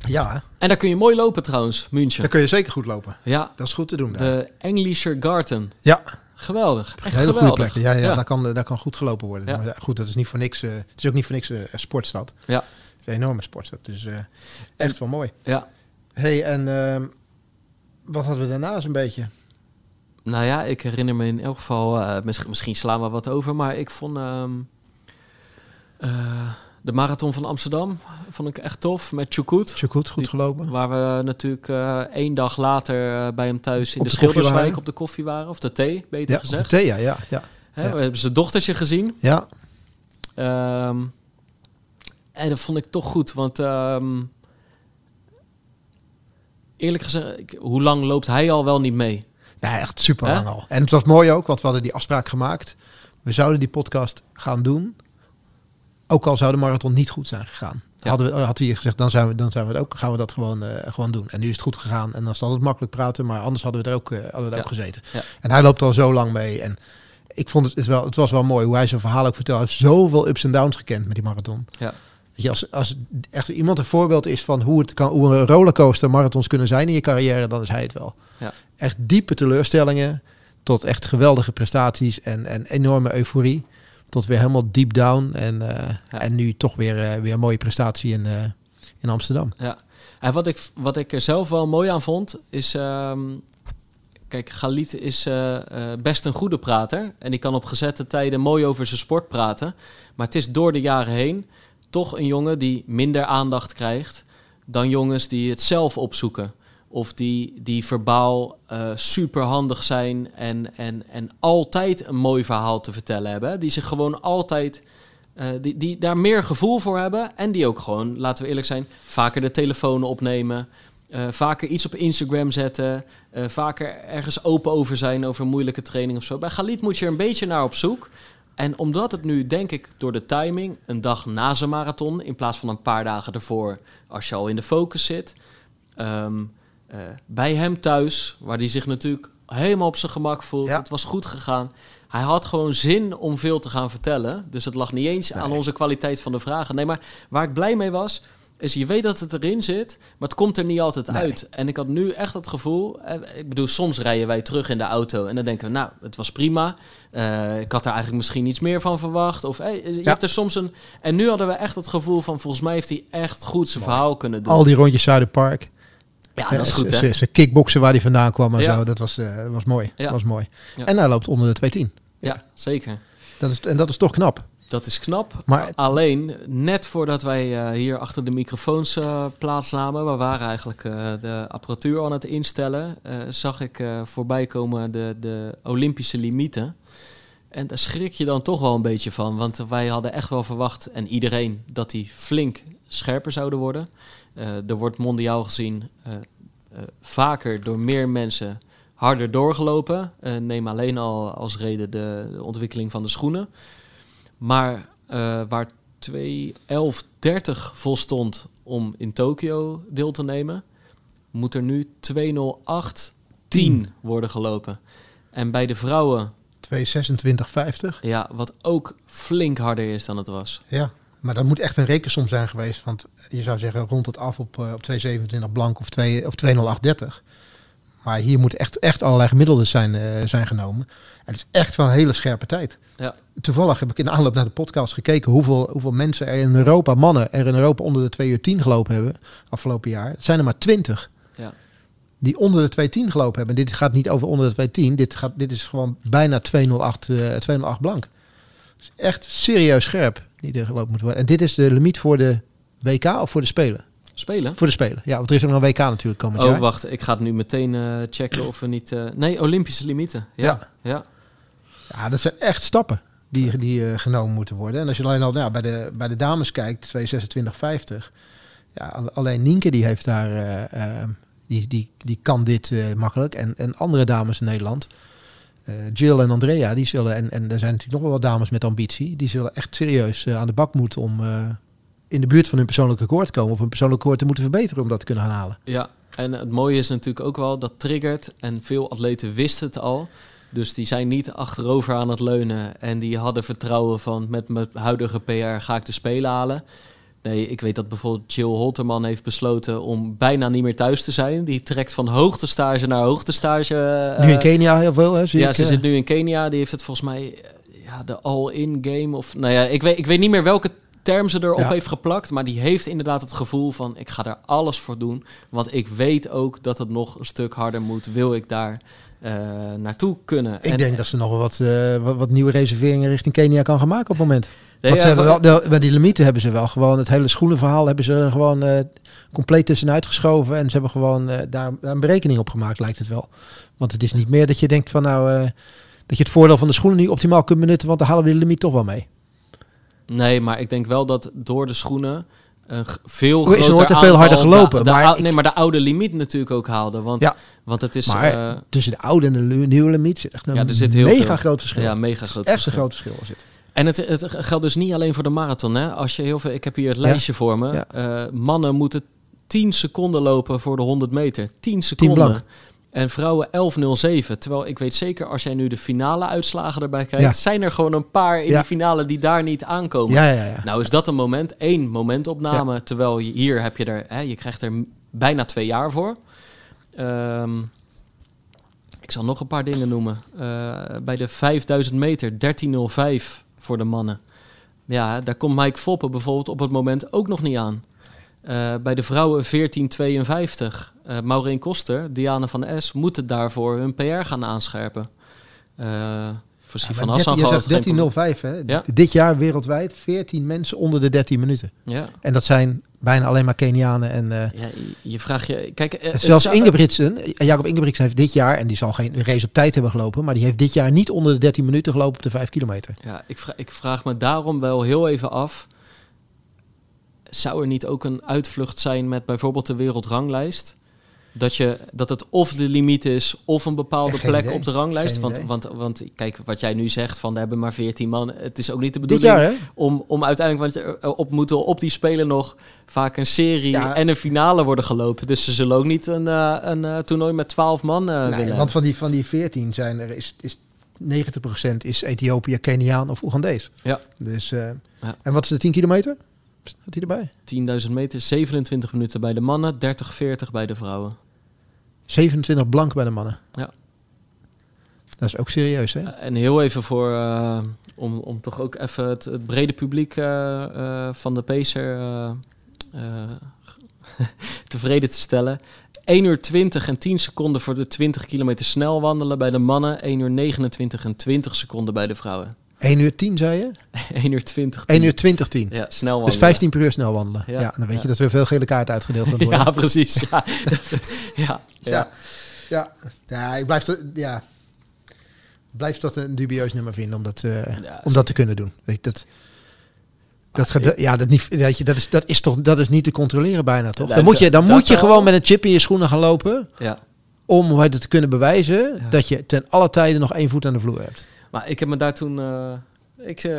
Ja, hè? En daar kun je mooi lopen trouwens, München. daar kun je zeker goed lopen. Ja, Dat is goed te doen daar. de Englischer Garten. Ja, Geweldig. Echt een hele goede plek. Ja, ja, ja. Daar, kan, daar kan goed gelopen worden. Ja. Maar goed, dat is niet voor niks. eh, het is ook niet voor niks eh, een sportstad. Ja. Het is een enorme sportstad. Dus eh, echt wel mooi. ja. hey, en ehm, wat hadden we daarnaast een beetje? Nou ja, ik herinner me in elk geval, misschien, misschien slaan we wat over, maar ik vond ehm, eh, de marathon van Amsterdam vond ik echt tof met Chukut. Je goed, Die- gelopen? Waar we natuurlijk eh, één dag later eh, bij hem thuis in Op de, de Schilderswijk op de koffie waren. Of de thee, beter Ja, op de gezegd. thee, ja, ja, ja. Hè, ja. We hebben zijn dochtertje gezien. Ja, Ehm, en dat vond ik toch goed, want ehm, eerlijk gezegd, ik- hoe lang loopt hij al wel niet mee? ja echt super lang Hè? al. En het was mooi ook, want we hadden die afspraak gemaakt. We zouden die podcast gaan doen. Ook al zou de marathon niet goed zijn gegaan. Ja. Hadden we, had hij gezegd, dan, zijn we, dan zijn we het ook, gaan we dat gewoon, eh, gewoon doen. En nu is het goed gegaan. En dan is het altijd makkelijk praten. Maar anders hadden we er ook, eh, hadden we er Ja. ook gezeten. Ja. En hij loopt al zo lang mee. En ik vond het, is wel, het was wel mooi hoe hij zijn verhaal ook vertelde. Hij heeft zoveel ups en downs gekend met die marathon. Ja. Je, als, als echt iemand een voorbeeld is van hoe, het kan, hoe een rollercoaster marathons kunnen zijn in je carrière, dan is hij het wel. Ja. Echt diepe teleurstellingen tot echt geweldige prestaties en, en enorme euforie. Tot weer helemaal deep down. En, eh, Ja. en nu toch weer, eh, weer een mooie prestatie in, eh, in Amsterdam. Ja, en wat ik, wat ik er zelf wel mooi aan vond, is... ehm, kijk, Galit is best een goede prater. En die kan op gezette tijden mooi over zijn sport praten. Maar het is door de jaren heen toch een jongen die minder aandacht krijgt... dan jongens die het zelf opzoeken. Of die, die verbaal eh super handig zijn en, en, en altijd een mooi verhaal te vertellen hebben. Die zich gewoon altijd eh, die, die daar meer gevoel voor hebben. En die ook gewoon, laten we eerlijk zijn, vaker de telefoon opnemen. eh, vaker iets op Instagram zetten. vaker ergens open over zijn over moeilijke training of zo. Bij Galit moet je er een beetje naar op zoek. En omdat het nu, denk ik, door de timing, een dag na zijn marathon, in plaats van een paar dagen ervoor, als je al in de focus zit, ehm, eh, bij hem thuis, waar hij zich natuurlijk helemaal op zijn gemak voelt. Ja. Het was goed gegaan. Hij had gewoon zin om veel te gaan vertellen. Dus het lag niet eens aan onze kwaliteit van de vragen. Nee, maar waar ik blij mee was, is je weet dat het erin zit, maar het komt er niet altijd Nee. uit. En ik had nu echt het gevoel, eh, ik bedoel, soms rijden wij terug in de auto en dan denken we, nou, het was prima. Eh, ik had er eigenlijk misschien iets meer van verwacht. Of je Ja. hebt er soms een. En nu hadden we echt het gevoel van, volgens mij heeft hij echt goed zijn verhaal kunnen doen. Al die rondjes Zuiderpark. Ja, dat is goed, hè? Ze, ze kickboksen waar hij vandaan kwam en Ja. zo. Dat was, eh, was mooi. Ja. Dat was mooi. Ja. En hij loopt onder de 210. Ja, zeker. Dat is, en dat is toch knap. Dat is knap. Maar- Alleen, net voordat wij eh, hier achter de microfoons eh, plaatsnamen, we waren eigenlijk de apparatuur aan het instellen, zag ik voorbij komen de, de Olympische limieten. En daar schrik je dan toch wel een beetje van, want wij hadden echt wel verwacht, en iedereen, dat die flink scherper zouden worden. Eh, er wordt mondiaal gezien eh, eh, vaker door meer mensen harder doorgelopen. Neem alleen al als reden de, de ontwikkeling van de schoenen. Maar waar 2.11.30 vol stond om in Tokio deel te nemen, moet er nu 2.08.10 worden gelopen. En bij de vrouwen, 226,50. ja, wat ook flink harder is dan het was. Ja, maar dat moet echt een rekensom zijn geweest. Want je zou zeggen rond het af op, eh, op 227 blank of, 2, of 20830. Maar hier moeten echt, echt allerlei gemiddelden zijn, eh, zijn genomen. En het is echt wel een hele scherpe tijd. Ja. Toevallig heb ik in de aanloop naar de podcast gekeken hoeveel, hoeveel mensen er in Europa, mannen, er in Europa onder de 2 uur 10 gelopen hebben afgelopen jaar. Het zijn er maar 20 Ja. die onder de 210 gelopen hebben. En dit gaat niet over onder de 210. Dit, gaat, dit is gewoon bijna 208, eh 208 blank. Dus echt serieus scherp die er gelopen moet worden. En dit is de limiet voor de WK of voor de Spelen? Spelen? Voor de Spelen. Ja, want er is ook nog een WK natuurlijk komend Oh, jaar. wacht. Ik ga het nu meteen eh, checken of we niet... eh, nee, Olympische limieten. Ja. Ja. ja. Ja, dat zijn echt stappen die, die eh, genomen moeten worden. En als je alleen al nou, bij, de, bij de dames kijkt, 226,50. Ja, al- alleen Nienke die heeft daar, die, die, die kan dit makkelijk. En, en andere dames in Nederland, Jill en Andrea, die zullen, en, en er zijn natuurlijk nog wel wat dames met ambitie, die zullen echt serieus eh, aan de bak moeten om, eh, in de buurt van hun persoonlijke record komen of hun persoonlijke record te moeten verbeteren om dat te kunnen gaan halen. Ja, en het mooie is natuurlijk ook wel dat triggert. En veel atleten wisten het al. Dus die zijn niet achterover aan het leunen. En die hadden vertrouwen van met mijn huidige PR ga ik de Spelen halen. Nee, ik weet dat bijvoorbeeld Jill Holterman heeft besloten om bijna niet meer thuis te zijn. Die trekt van hoogtestage naar hoogtestage. nu in eh, Kenia heel veel, hè? Zie ja, ik, ze eh. zit nu in Kenia. Die heeft het volgens mij eh, ja, de all-in game. Of nou ja, ik weet, ik weet niet meer welke term ze erop Ja. heeft geplakt. Maar die heeft inderdaad het gevoel van ik ga er alles voor doen. Want ik weet ook dat het nog een stuk harder moet. Wil ik daar naartoe kunnen. Ik En- denk dat ze nog wel wat, wat, wat nieuwe reserveringen richting Kenia kan gaan maken op het moment. Nee, Want ja, ze hebben voor- wel, de, bij die limieten hebben ze wel gewoon het hele schoenenverhaal hebben ze er gewoon eh, compleet tussenuit geschoven. En ze hebben gewoon eh, daar, daar een berekening op gemaakt, lijkt het wel. Want het is niet meer dat je denkt van nou, eh, dat je het voordeel van de schoenen niet optimaal kunt benutten, want dan halen we de limiet toch wel mee. Nee, maar ik denk wel dat door de schoenen een veel is- er groter wordt er veel harder gelopen, de- de maar ou- ik- nee, maar de oude limiet natuurlijk ook haalde. Want, Ja. want het is Maar tussen de oude en de nieuwe limiet zit echt een Ja, er zit heel mega veel. groot verschil. ja, mega groot. echt een groot verschil zit. En het, het geldt dus niet alleen voor de marathon. Hè? Als je heel veel, ik heb hier het lijstje voor me. Ja. Eh, mannen moeten 10 seconden lopen voor de 100 meter. 10 seconden. En vrouwen 11.07. Terwijl ik weet zeker, als jij nu de finale uitslagen erbij kijkt, Ja. zijn er gewoon een paar in Ja. die finale die daar niet aankomen. Ja. Nou is dat een moment, één momentopname. Terwijl je, hier heb je er, hè, je krijgt er bijna twee jaar voor. Ehm, ik zal nog een paar dingen noemen. Eh, bij de 5000 meter 13.05 voor de mannen. Ja, daar komt Mike Foppen bijvoorbeeld op het moment ook nog niet aan. Eh, bij de vrouwen 14.52. Eh Maureen Koster, Diana van S moeten daarvoor hun PR gaan aanscherpen. Eh voor Sifan Maar Hassan 13 je zegt geen 13.05 hè. Ja. Dit jaar wereldwijd 14 mensen onder de 13 minuten. Ja, En dat zijn bijna alleen maar Kenianen en... eh, ja je, vraagt je... Kijk, eh, Zelfs zou- Ingebrigtsen, Jacob Ingebrigtsen heeft dit jaar, en die zal geen race op tijd hebben gelopen, maar die heeft dit jaar niet onder de 13 minuten gelopen op de 5 kilometer. Ja, ik, ik vraag me daarom wel heel even af. Zou er niet ook een uitvlucht zijn met bijvoorbeeld de wereldranglijst? Dat, je, dat het of de limiet is of een bepaalde Ja, plek idee. op de ranglijst. Want, want, want kijk, wat jij nu zegt, van er hebben maar 14 man. Het is ook niet de bedoeling jaar om, om uiteindelijk, want er op moeten op die spelen nog vaak een serie Ja. en een finale worden gelopen. Dus ze zullen ook niet een, eh, een eh, toernooi met 12 man eh, Nee, willen. want van die, van die 14 zijn er is, is 90% is Ethiopië, Keniaan of Oegandees. Ja. Dus, eh, Ja. En wat is de 10 kilometer? Staat die erbij? 10.000 meter, 27 minuten bij de mannen, 30, 40 bij de vrouwen. 27 blank bij de mannen. Ja. Dat is ook serieus hè? En heel even voor, eh, om, om toch ook even het, het brede publiek eh, eh, van de Pacer eh, eh, tevreden te stellen. 1 uur 20 en 10 seconden voor de 20 kilometer snel wandelen bij de mannen. 1 uur 29 en 20 seconden bij de vrouwen. 1 uur 10 zei je? 1 uur 20. 1 uur 20 10. Ja, snel wandelen. Dus 15 per uur snel wandelen. Ja. Ja, dan weet Ja. je dat er veel gele kaarten uitgedeeld worden. Ja, precies. Ja, ja, ja. Ja. Ik blijf, dat- ja. blijf dat een dubieus nummer vinden om dat, eh, om dat te kunnen doen. Weet dat, dat, Ah, gaat- ja, dat, niet, weet je, dat, is, dat, is toch, dat is niet te controleren bijna, toch? Dan moet je, dan moet je gewoon met een chip in je schoenen gaan lopen... ja. om te kunnen bewijzen dat je ten alle tijden nog één voet aan de vloer hebt. Maar ik heb me daar toen... eh, ik eh,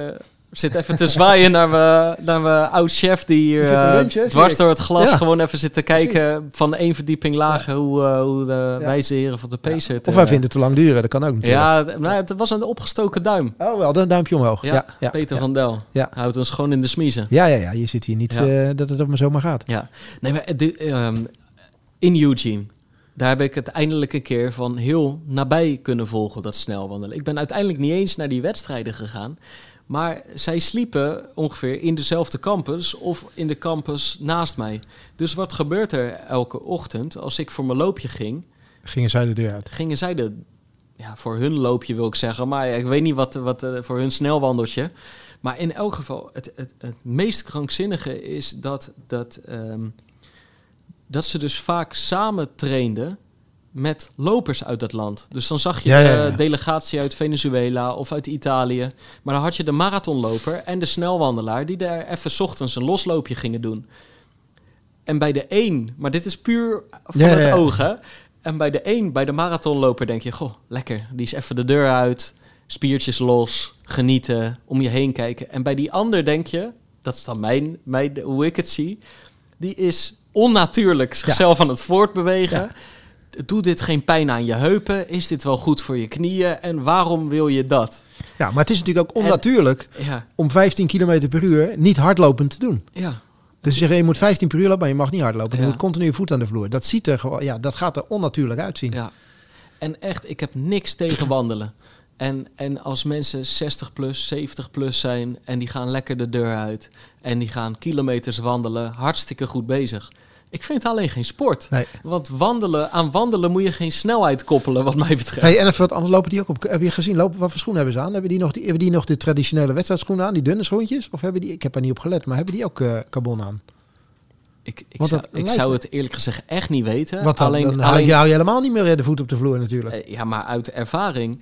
zit even te zwaaien naar mijn, naar mijn oud-chef... die hier eh, dwars door het glas Ja. gewoon even zit te kijken... van één verdieping lager hoe, hoe de Ja. wijze heren van de Pacer... het, Of hij vindt het te lang duren, dat kan ook natuurlijk. Ja, het, nou, het was een opgestoken duim. Oh, wel, dan een duimpje omhoog. Ja, Ja, ja, Peter ja. van Del. Ja. Houdt ons gewoon in de smiezen. Ja, ja, ja, je zit hier niet Ja. eh, dat het op maar zomaar gaat. Ja, nee, maar dit, ehm, in Eugene, daar heb ik het eindelijk een keer van heel nabij kunnen volgen, dat snelwandelen. Ik ben uiteindelijk niet eens naar die wedstrijden gegaan, maar zij sliepen ongeveer in dezelfde campus of in de campus naast mij. Dus wat gebeurt er elke ochtend als ik voor mijn loopje ging? Gingen zij de deur uit. Gingen zij de, ja, voor hun loopje wil ik zeggen, maar ik weet niet wat, wat eh, voor hun snelwandeltje. Maar in elk geval, het, het, het meest krankzinnige is dat, dat, ehm, dat ze dus vaak samen trainden met lopers uit dat land. Dus dan zag je Ja, de ja, delegatie uit Venezuela of uit Italië. Maar dan had je de marathonloper en de snelwandelaar... die daar even 's ochtends een losloopje gingen doen. En bij de een, maar dit is puur van Ja, het oog, hè? En bij de een, bij de marathonloper, denk je... Goh, lekker, die is even de deur uit, spiertjes los, genieten, om je heen kijken. En bij die ander denk je... dat is dan mijn, mijn, hoe ik het zie, die is onnatuurlijk zichzelf aan het voortbewegen. Doet dit geen pijn aan je heupen? Is dit wel goed voor je knieën? En waarom wil je dat? Ja, maar het is natuurlijk ook onnatuurlijk om 15 km per uur niet hardlopend te doen. ja. Dus ze zeggen, je moet 15 per uur lopen, maar je mag niet hardlopen. Je Ja. moet continu je voet aan de vloer. Dat ziet er ja, dat gaat er onnatuurlijk uitzien. Ja. En echt, ik heb niks tegen wandelen. En, en als mensen 60 plus, 70 plus zijn en die gaan lekker de deur uit en die gaan kilometers wandelen, hartstikke goed bezig. Ik vind het alleen geen sport. Nee. Want wandelen, aan wandelen moet je geen snelheid koppelen, wat mij betreft. Hey, en even wat anders lopen die ook op. Heb je gezien, lopen, wat voor schoenen hebben ze aan? Hebben die nog, die, hebben die nog de traditionele wedstrijdschoenen aan, die dunne schoentjes? Of hebben die, ik heb er niet op gelet, maar hebben die ook eh, carbon aan? ik ik, zou, ik zou het eerlijk gezegd echt niet weten. Want dan, alleen, dan alleen, hou je helemaal niet meer de voet op de vloer natuurlijk. eh, ja, maar uit ervaring,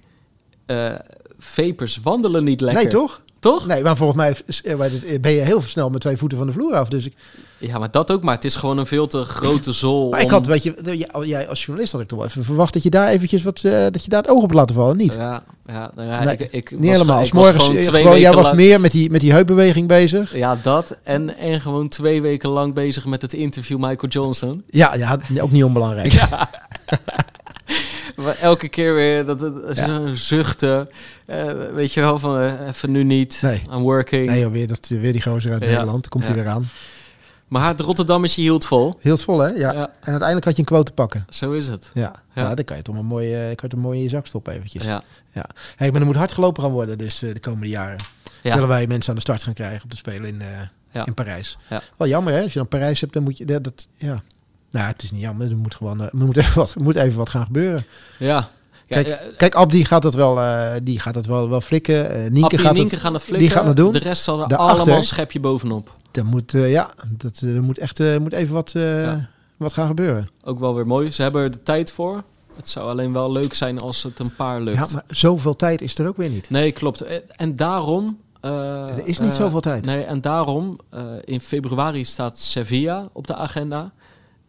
eh vapers wandelen niet lekker. nee, toch? Toch? Nee, maar volgens mij is- eh, ben je heel snel met twee voeten van de vloer af. Dus ik, Ja, maar dat ook. Maar het is gewoon een veel te grote zool. maar ik had, weet je, jij- jij als journalist had ik toch wel even verwacht dat je daar eventjes wat, eh, dat je daar het oog op laten vallen. Niet? Ja, ja, nou ja Nee, ik, ik niet was helemaal. Als morgens, gewoon eh, twee gewoon, jij was lang- meer met die, met die heupbeweging bezig. Ja, dat. En, en gewoon twee weken lang bezig met het interview Michael Johnson. Ja, ja, ook niet onbelangrijk. elke keer weer dat het zuchten. Eh, weet je wel, van eh, even nu niet. Nee. I'm working. Nee, joh, weer, dat, weer die gozer uit Ja. Nederland. Komt hij Ja. weer aan. Maar het Rotterdammetje hield vol. Heel vol, hè? Ja. Ja. En uiteindelijk had je een quote te pakken. Zo is het. Ja, ja. Ja. dan kan je toch een mooie, eh, kan je toch mooi in je zak stoppen eventjes. Ja. Hey, maar er moet hard gelopen gaan worden dus de komende jaren. Ja. Willen wij mensen aan de start gaan krijgen op de Spelen in, Ja. in Parijs. Ja. Wel jammer hè, als je dan Parijs hebt, dan moet je... Dat, dat, ja. Nou, het is niet jammer. Er moet gewoon eh, er moet even, wat, moet even wat gaan gebeuren. Ja. Kijk, ja, Kijk, Abdi gaat dat wel, eh, die gaat dat wel, wel flikken. Eh Nienke gaat Nienke het, gaan het flikken. die gaat het doen. De rest zal er Daarachter- allemaal een schepje bovenop. Er moet, ja, dat, er moet echt moet even wat, Ja. wat gaan gebeuren. Ook wel weer mooi. Ze hebben er de tijd voor. Het zou alleen wel leuk zijn als het een paar lukt. Ja, maar zoveel tijd is er ook weer niet. Nee, klopt. En daarom... Er is niet zoveel tijd. Nee, en daarom... in februari staat Sevilla op de agenda.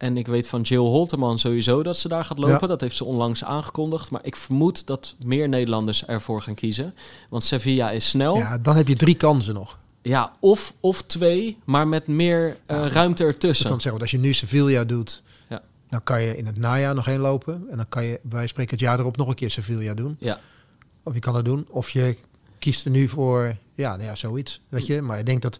En ik weet van Jill Holterman sowieso dat ze daar gaat lopen. Ja. Dat heeft ze onlangs aangekondigd. Maar ik vermoed dat meer Nederlanders ervoor gaan kiezen. Want Sevilla is snel. Ja, Ja, dan heb je drie kansen nog. of, of twee, maar met meer eh, Ja. ruimte Ik ertussen. kan zeggen, want als je nu Sevilla doet, Ja. dan kan je in het najaar nog heen lopen. En dan kan je bij spreken het jaar erop nog een keer Sevilla doen. Ja. Of je kan dat doen. Of je kiest er nu voor, ja, nou ja, zoiets. Weet je, maar ik denk dat...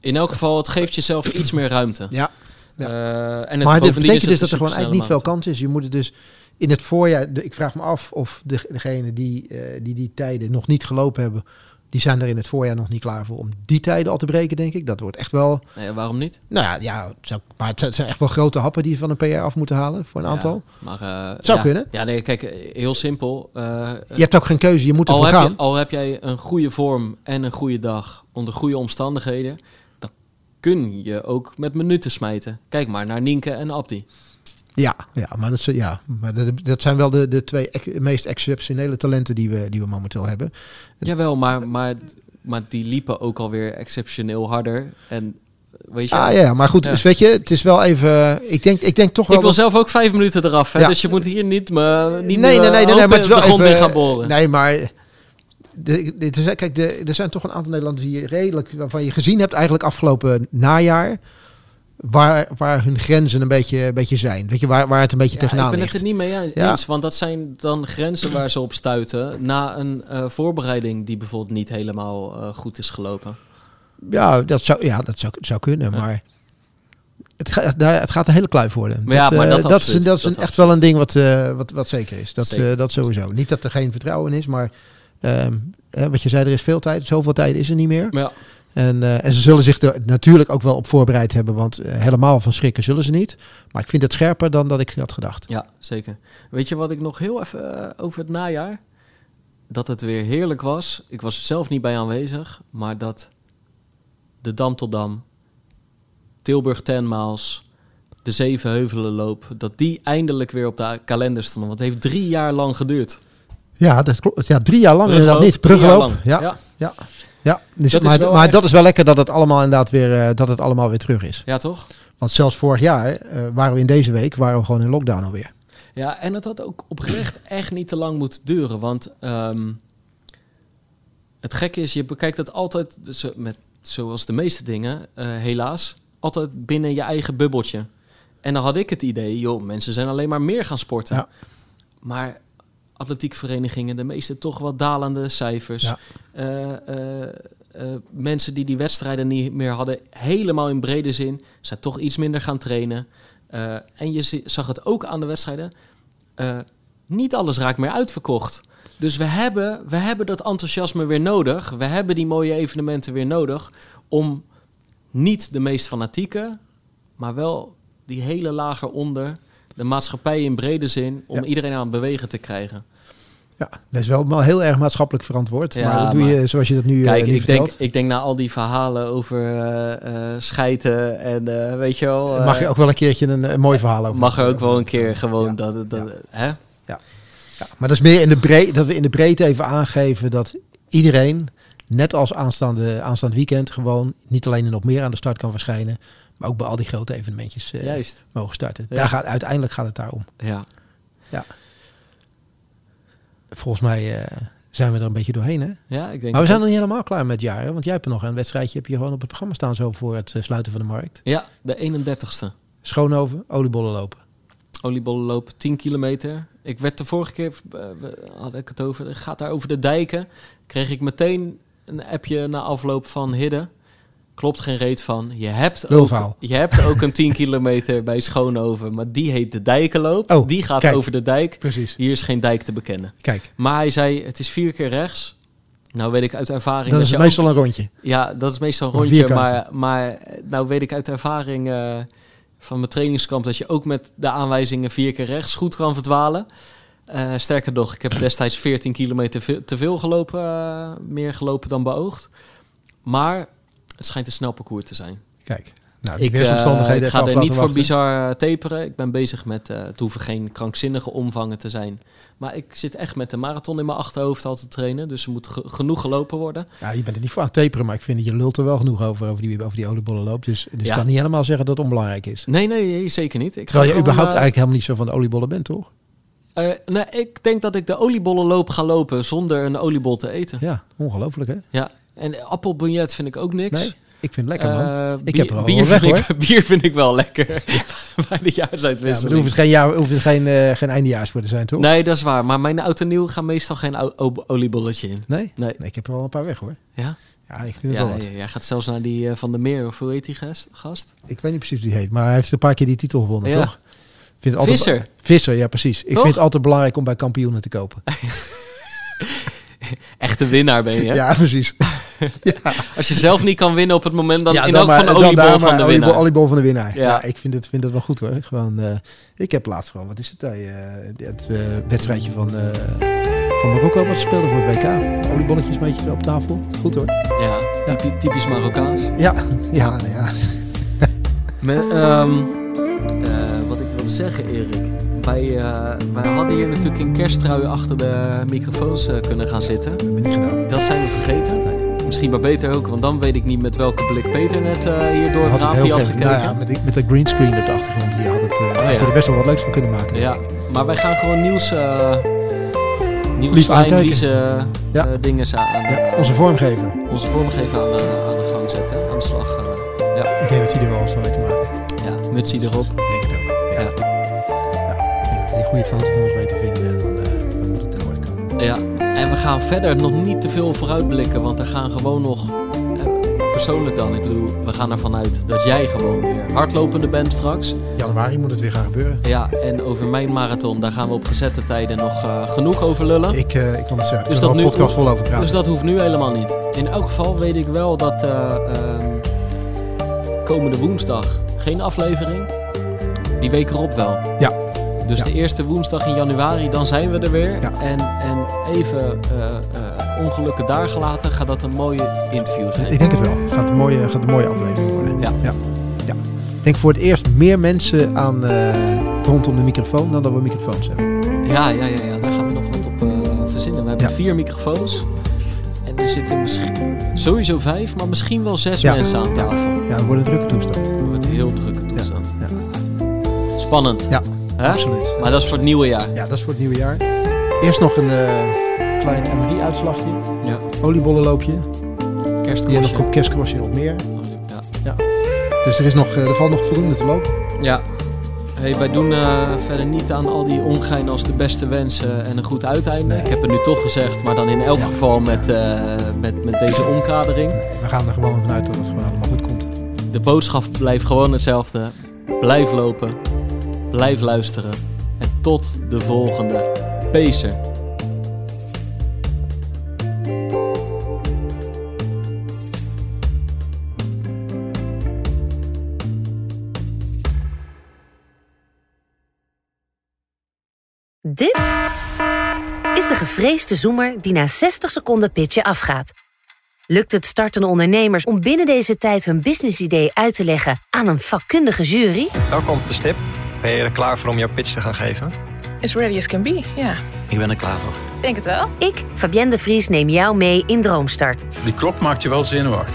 In elk geval, het geeft jezelf iets meer ruimte. Ja, Ja. Eh, en het, maar dat betekent is dus het dat er gewoon eigenlijk niet veel kans is. Je moet het dus in het voorjaar... de- ik vraag me af of de, degene die, eh, die die tijden nog niet gelopen hebben... die zijn er in het voorjaar nog niet klaar voor om die tijden al te breken, denk ik. Dat wordt echt wel... Nee, waarom niet? Nou ja, ja het zou- maar het zijn echt wel grote happen die je van een PR af moeten halen voor een aantal. Ja, maar, eh, Zou ja. kunnen. Ja, nee, kijk, heel simpel. Je hebt ook geen keuze, je moet al, ervoor heb gaan. je, al heb jij een goede vorm en een goede dag onder goede omstandigheden, kun je ook met minuten smijten. Kijk maar naar Nienke en Abdi. Ja, ja, maar, dat, ja, maar dat, dat zijn wel de, de twee meest exceptionele talenten die we, die we momenteel hebben. Jawel, maar, maar, maar die liepen ook alweer exceptioneel harder. En weet je, Ah ja, maar goed, Ja. dus weet je, het is wel even... Ik denk, ik denk toch wel... ik wil dat- zelf ook vijf minuten eraf, hè? Ja. dus je moet hier niet, me, niet nee, nee, nee, nee, nee, maar het is wel even... gaan boren. Nee, maar... De, de, er zijn- kijk, de, er zijn toch een aantal Nederlanders die redelijk... waarvan je gezien hebt eigenlijk afgelopen najaar... Waar, waar hun grenzen een beetje, een beetje zijn. Weet je, waar, waar het een beetje Ja, tegenaan ik ben ligt. het er niet mee eens, Ja. want dat zijn dan grenzen waar ze op stuiten na een eh, voorbereiding die bijvoorbeeld niet helemaal eh, goed is gelopen. Ja, dat zou, ja, dat zou, zou kunnen, maar het, ga, het gaat een hele kluif worden. Maar ja, maar eh, dat dat is, dat is dat echt absoluut. wel een ding wat, wat, wat zeker is. Dat, Zeker. dat sowieso. Niet dat er geen vertrouwen is, maar ehm, hè, wat je zei, er is veel tijd. Zoveel tijd is er niet meer. Ja, En, eh, en ze zullen zich er natuurlijk ook wel op voorbereid hebben, want eh, helemaal van schrikken zullen ze niet. Maar ik vind het scherper dan dat ik had gedacht. ja, zeker. Weet je wat ik nog heel even eh, over het najaar? Dat het weer heerlijk was. Ik was er zelf niet bij aanwezig, maar dat de Dam tot Dam, Tilburg 10 miles, de Zevenheuvelenloop, dat die eindelijk weer op de kalender stonden. Want het heeft drie jaar lang geduurd. Ja, dat klopt. Ja, drie jaar lang inderdaad niet. Brugloop. Ja, Ja. ja. ja. Dus, Dat maar wel maar echt- dat is wel lekker dat het allemaal inderdaad weer, eh, dat het allemaal weer terug is. ja, toch? Want zelfs vorig jaar eh, waren we in deze week waren we gewoon in lockdown alweer. Ja, en het had ook oprecht echt niet te lang moeten duren. Want ehm, het gekke is, je bekijkt het altijd dus, eh, met zoals de meeste dingen, helaas, altijd binnen je eigen bubbeltje. En dan had ik het idee, joh, mensen zijn alleen maar meer gaan sporten. Ja. Maar atletiekverenigingen, de meeste toch wat dalende cijfers. Ja. Eh, eh, eh, mensen die die wedstrijden niet meer hadden, helemaal in brede zin, zijn toch iets minder gaan trainen. En je zag het ook aan de wedstrijden. niet alles raakt meer uitverkocht. Dus we hebben, we hebben dat enthousiasme weer nodig. We hebben die mooie evenementen weer nodig om niet de meest fanatieke, maar wel die hele lager onder, de maatschappij in brede zin, om Ja. iedereen aan het bewegen te krijgen. Ja, dat is wel heel erg maatschappelijk verantwoord. Ja, maar dat doe maar- je zoals je dat nu, eh, Kijk, nu ik denk, ik denk na al die verhalen over schijten en weet je wel... Mag je ook wel een keertje een, een mooi verhaal over. mag er ook wel een keer gewoon Ja. dat... dat hè? Ja, maar dat is meer in de breedte, dat we in de breedte even aangeven dat iedereen, net als aanstaande, aanstaand weekend, gewoon niet alleen in op meer aan de start kan verschijnen, maar ook bij al die grote evenementjes eh, Juist. mogen starten. Ja. Daar gaat, uiteindelijk gaat het daarom. Ja. Volgens mij eh, zijn we er een beetje doorheen, hè? ja, ik denk... Maar we zijn nog niet helemaal klaar met hè? want jij hebt er nog een wedstrijdje heb je gewoon op het programma staan zo voor het eh, sluiten van de markt. Ja, de 31ste. Schoonhoven, oliebollen lopen. Oliebollen lopen 10 kilometer. Ik werd de vorige keer, had ik het over, gaat daar over de dijken. Kreeg ik meteen een appje na afloop van Hidde. Klopt geen reet van. Je hebt, ook, je hebt ook een 10 kilometer bij Schoonhoven, maar die heet de Dijkenloop. Oh, die gaat kijk. over de dijk. Precies. Hier is geen dijk te bekennen. Kijk, Maar hij zei, het is vier keer rechts. Nou weet ik uit ervaring dat is je meestal een rondje. ja, dat is meestal een rondje. Maar, maar nou weet ik uit ervaring eh, van mijn trainingskamp... dat je ook met de aanwijzingen vier keer rechts goed kan verdwalen. Eh, sterker nog, ik heb destijds 14 kilometer te veel gelopen. eh, meer gelopen dan beoogd. Maar het schijnt een snel parcours te zijn. Kijk, nou, Ik, weersomstandigheden eh, ik ga er niet voor bizar eh, taperen. Ik ben bezig met, eh, het hoeven geen krankzinnige omvangen te zijn. Maar ik zit echt met de marathon in mijn achterhoofd al te trainen. Dus er moet ge- genoeg gelopen worden. Ja, je bent er niet voor aan het taperen, maar ik vind dat je lult er wel genoeg over, over die, over die oliebollen loopt. Dus, dus Ja. ik kan niet helemaal zeggen dat het onbelangrijk is. Nee, nee, zeker niet. Ik Terwijl je gewoon, überhaupt eigenlijk helemaal niet zo van de oliebollen bent, toch? eh, nee, ik denk dat ik de oliebollenloop ga lopen zonder een oliebol te eten. Ja, ongelooflijk hè? Ja, en appelbouillet vind ik ook niks. Nee, ik vind het lekker man. Eh, Ik bier- heb er al bier, weg, vind ik, bier vind ik wel lekker. Bij de ja, jaarsuitwisseling. er hoeft het geen, jaar, hoeft het geen, eh, geen eindejaars voor te zijn, toch? Nee, dat is waar. Maar mijn oud en nieuw gaan meestal geen oliebolletje in. Nee? Nee. Nee, ik heb er wel een paar weg hoor. Ja? Ja, ik vind het Ja, wel wat. jij gaat zelfs naar die eh, Van der Meer, of hoe heet die gast? Ik weet niet precies hoe die heet, maar hij heeft een paar keer die titel gewonnen, Ja. toch? Vind het altijd Visser. Visser, ja precies. Ik vind het altijd belangrijk om bij kampioenen te kopen. Echte winnaar ben je. Ja, precies. Als je zelf niet kan winnen op het moment, dan ja, in elk van de oliebol van de winnaar. Oliebol van de winnaar. Ja, Ja. ik vind het, vind het wel goed hoor. Gewoon, eh, ik heb laatst gewoon, wat is het? eh, het eh, wedstrijdje van, van Marokko wat ze speelden voor het WK. Oliebolletjes een beetje op tafel. Goed hoor. Ja, typi- typisch Marokkaans. Ja, ja, ja. Met, ehm, eh, wat ik wilde zeggen, Erik. Wij, wij hadden hier natuurlijk in kersttrui achter de microfoons kunnen gaan zitten. Dat heb ik niet gedaan. Dat zijn we vergeten. Misschien maar beter ook, want dan weet ik niet met welke blik Peter net eh, hier door het het raampje had gekeken. Nou ja, met, die- met de greenscreen op de achtergrond. Die had het, eh ja. er best wel wat leuks van kunnen maken. Ja, maar wij gaan gewoon nieuws, eh nieuws lijnwiezen, Ja. eh, dingen aan, Ja, eh, onze vormgever. onze vormgever aan de, aan de gang zetten, aan de slag. eh, ja, Ik denk dat hij er wel van weet te maken. ja, mutsie erop. Ik denk het ook. Ja. Ja. Ja, ik denk dat hij een goede foto van ons weet te vinden. Ja, en we gaan verder nog niet te veel vooruitblikken, want er gaan gewoon nog, eh, persoonlijk dan, ik bedoel, we gaan ervan uit dat jij gewoon weer hardlopende bent straks. Januari moet het weer gaan gebeuren. Ja, en over mijn marathon, daar gaan we op gezette tijden nog eh, genoeg over lullen. Ik, eh, ik kan het zeggen. Dus dat nu- podcast vol over praten. Dus dat hoeft nu helemaal niet. In elk geval weet ik wel dat eh, ehm, komende woensdag geen aflevering. Die week erop wel. Ja. Dus Ja. de eerste woensdag in januari, dan zijn we er weer. Ja. En, en even eh, eh, ongelukken daar gelaten, gaat dat een mooie interview zijn. Ik denk het wel. Gaat een mooie, gaat een mooie aflevering worden. Ja. ja. ja. Ik denk voor het eerst meer mensen aan, eh, rondom de microfoon dan dat we microfoons hebben. Ja, ja, ja, ja, daar gaan we nog wat op verzinnen. We hebben vier microfoons. En er zitten misschien sowieso vijf, maar misschien wel zes Ja. mensen aan tafel. Ja, het wordt een drukke toestand. Het wordt een heel drukke toestand. Ja. Spannend. Ja, Hè? absoluut. Maar dat is voor het nieuwe jaar. Ja, dat is voor het nieuwe jaar. Eerst nog een eh, klein MRI-uitslagje. Ja. Oliebollenloopje. Die hebben Kerstkostje. op kerstkostje nog meer. Ja. Dus er, is nog, eh, er valt nog voldoende te lopen. Ja. Hey, wij doen eh, verder niet aan al die ongein als de beste wensen en een goed uiteinde. Nee. Ik heb het nu toch gezegd, maar dan in elk Ja. geval met, eh, met, met deze omkadering. We gaan er gewoon vanuit dat het gewoon allemaal goed komt. De boodschap blijft gewoon hetzelfde. Blijf lopen, blijf luisteren en tot de volgende Pacer. Dit is de gevreesde zoemer die na 60 seconden pitchen afgaat. Lukt het startende ondernemers om binnen deze tijd hun businessidee uit te leggen aan een vakkundige jury? Welkom op de stip. Ben je er klaar voor om jouw pitch te gaan geven? As ready as can be, ja. Ik ben er klaar voor. Denk het wel. Ik, Fabienne de Vries, neem jou mee in Droomstart. Die klok maakt je wel zenuwachtig.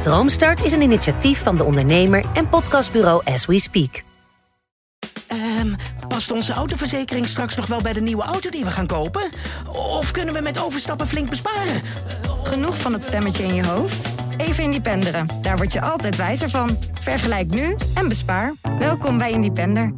Droomstart is een initiatief van de ondernemer en podcastbureau As We Speak. Ehm, past onze autoverzekering straks nog wel bij de nieuwe auto die we gaan kopen? Of kunnen we met overstappen flink besparen? Genoeg van het stemmetje in je hoofd? Even Independeren. Daar word je altijd wijzer van. Vergelijk nu en bespaar. Welkom bij Independer.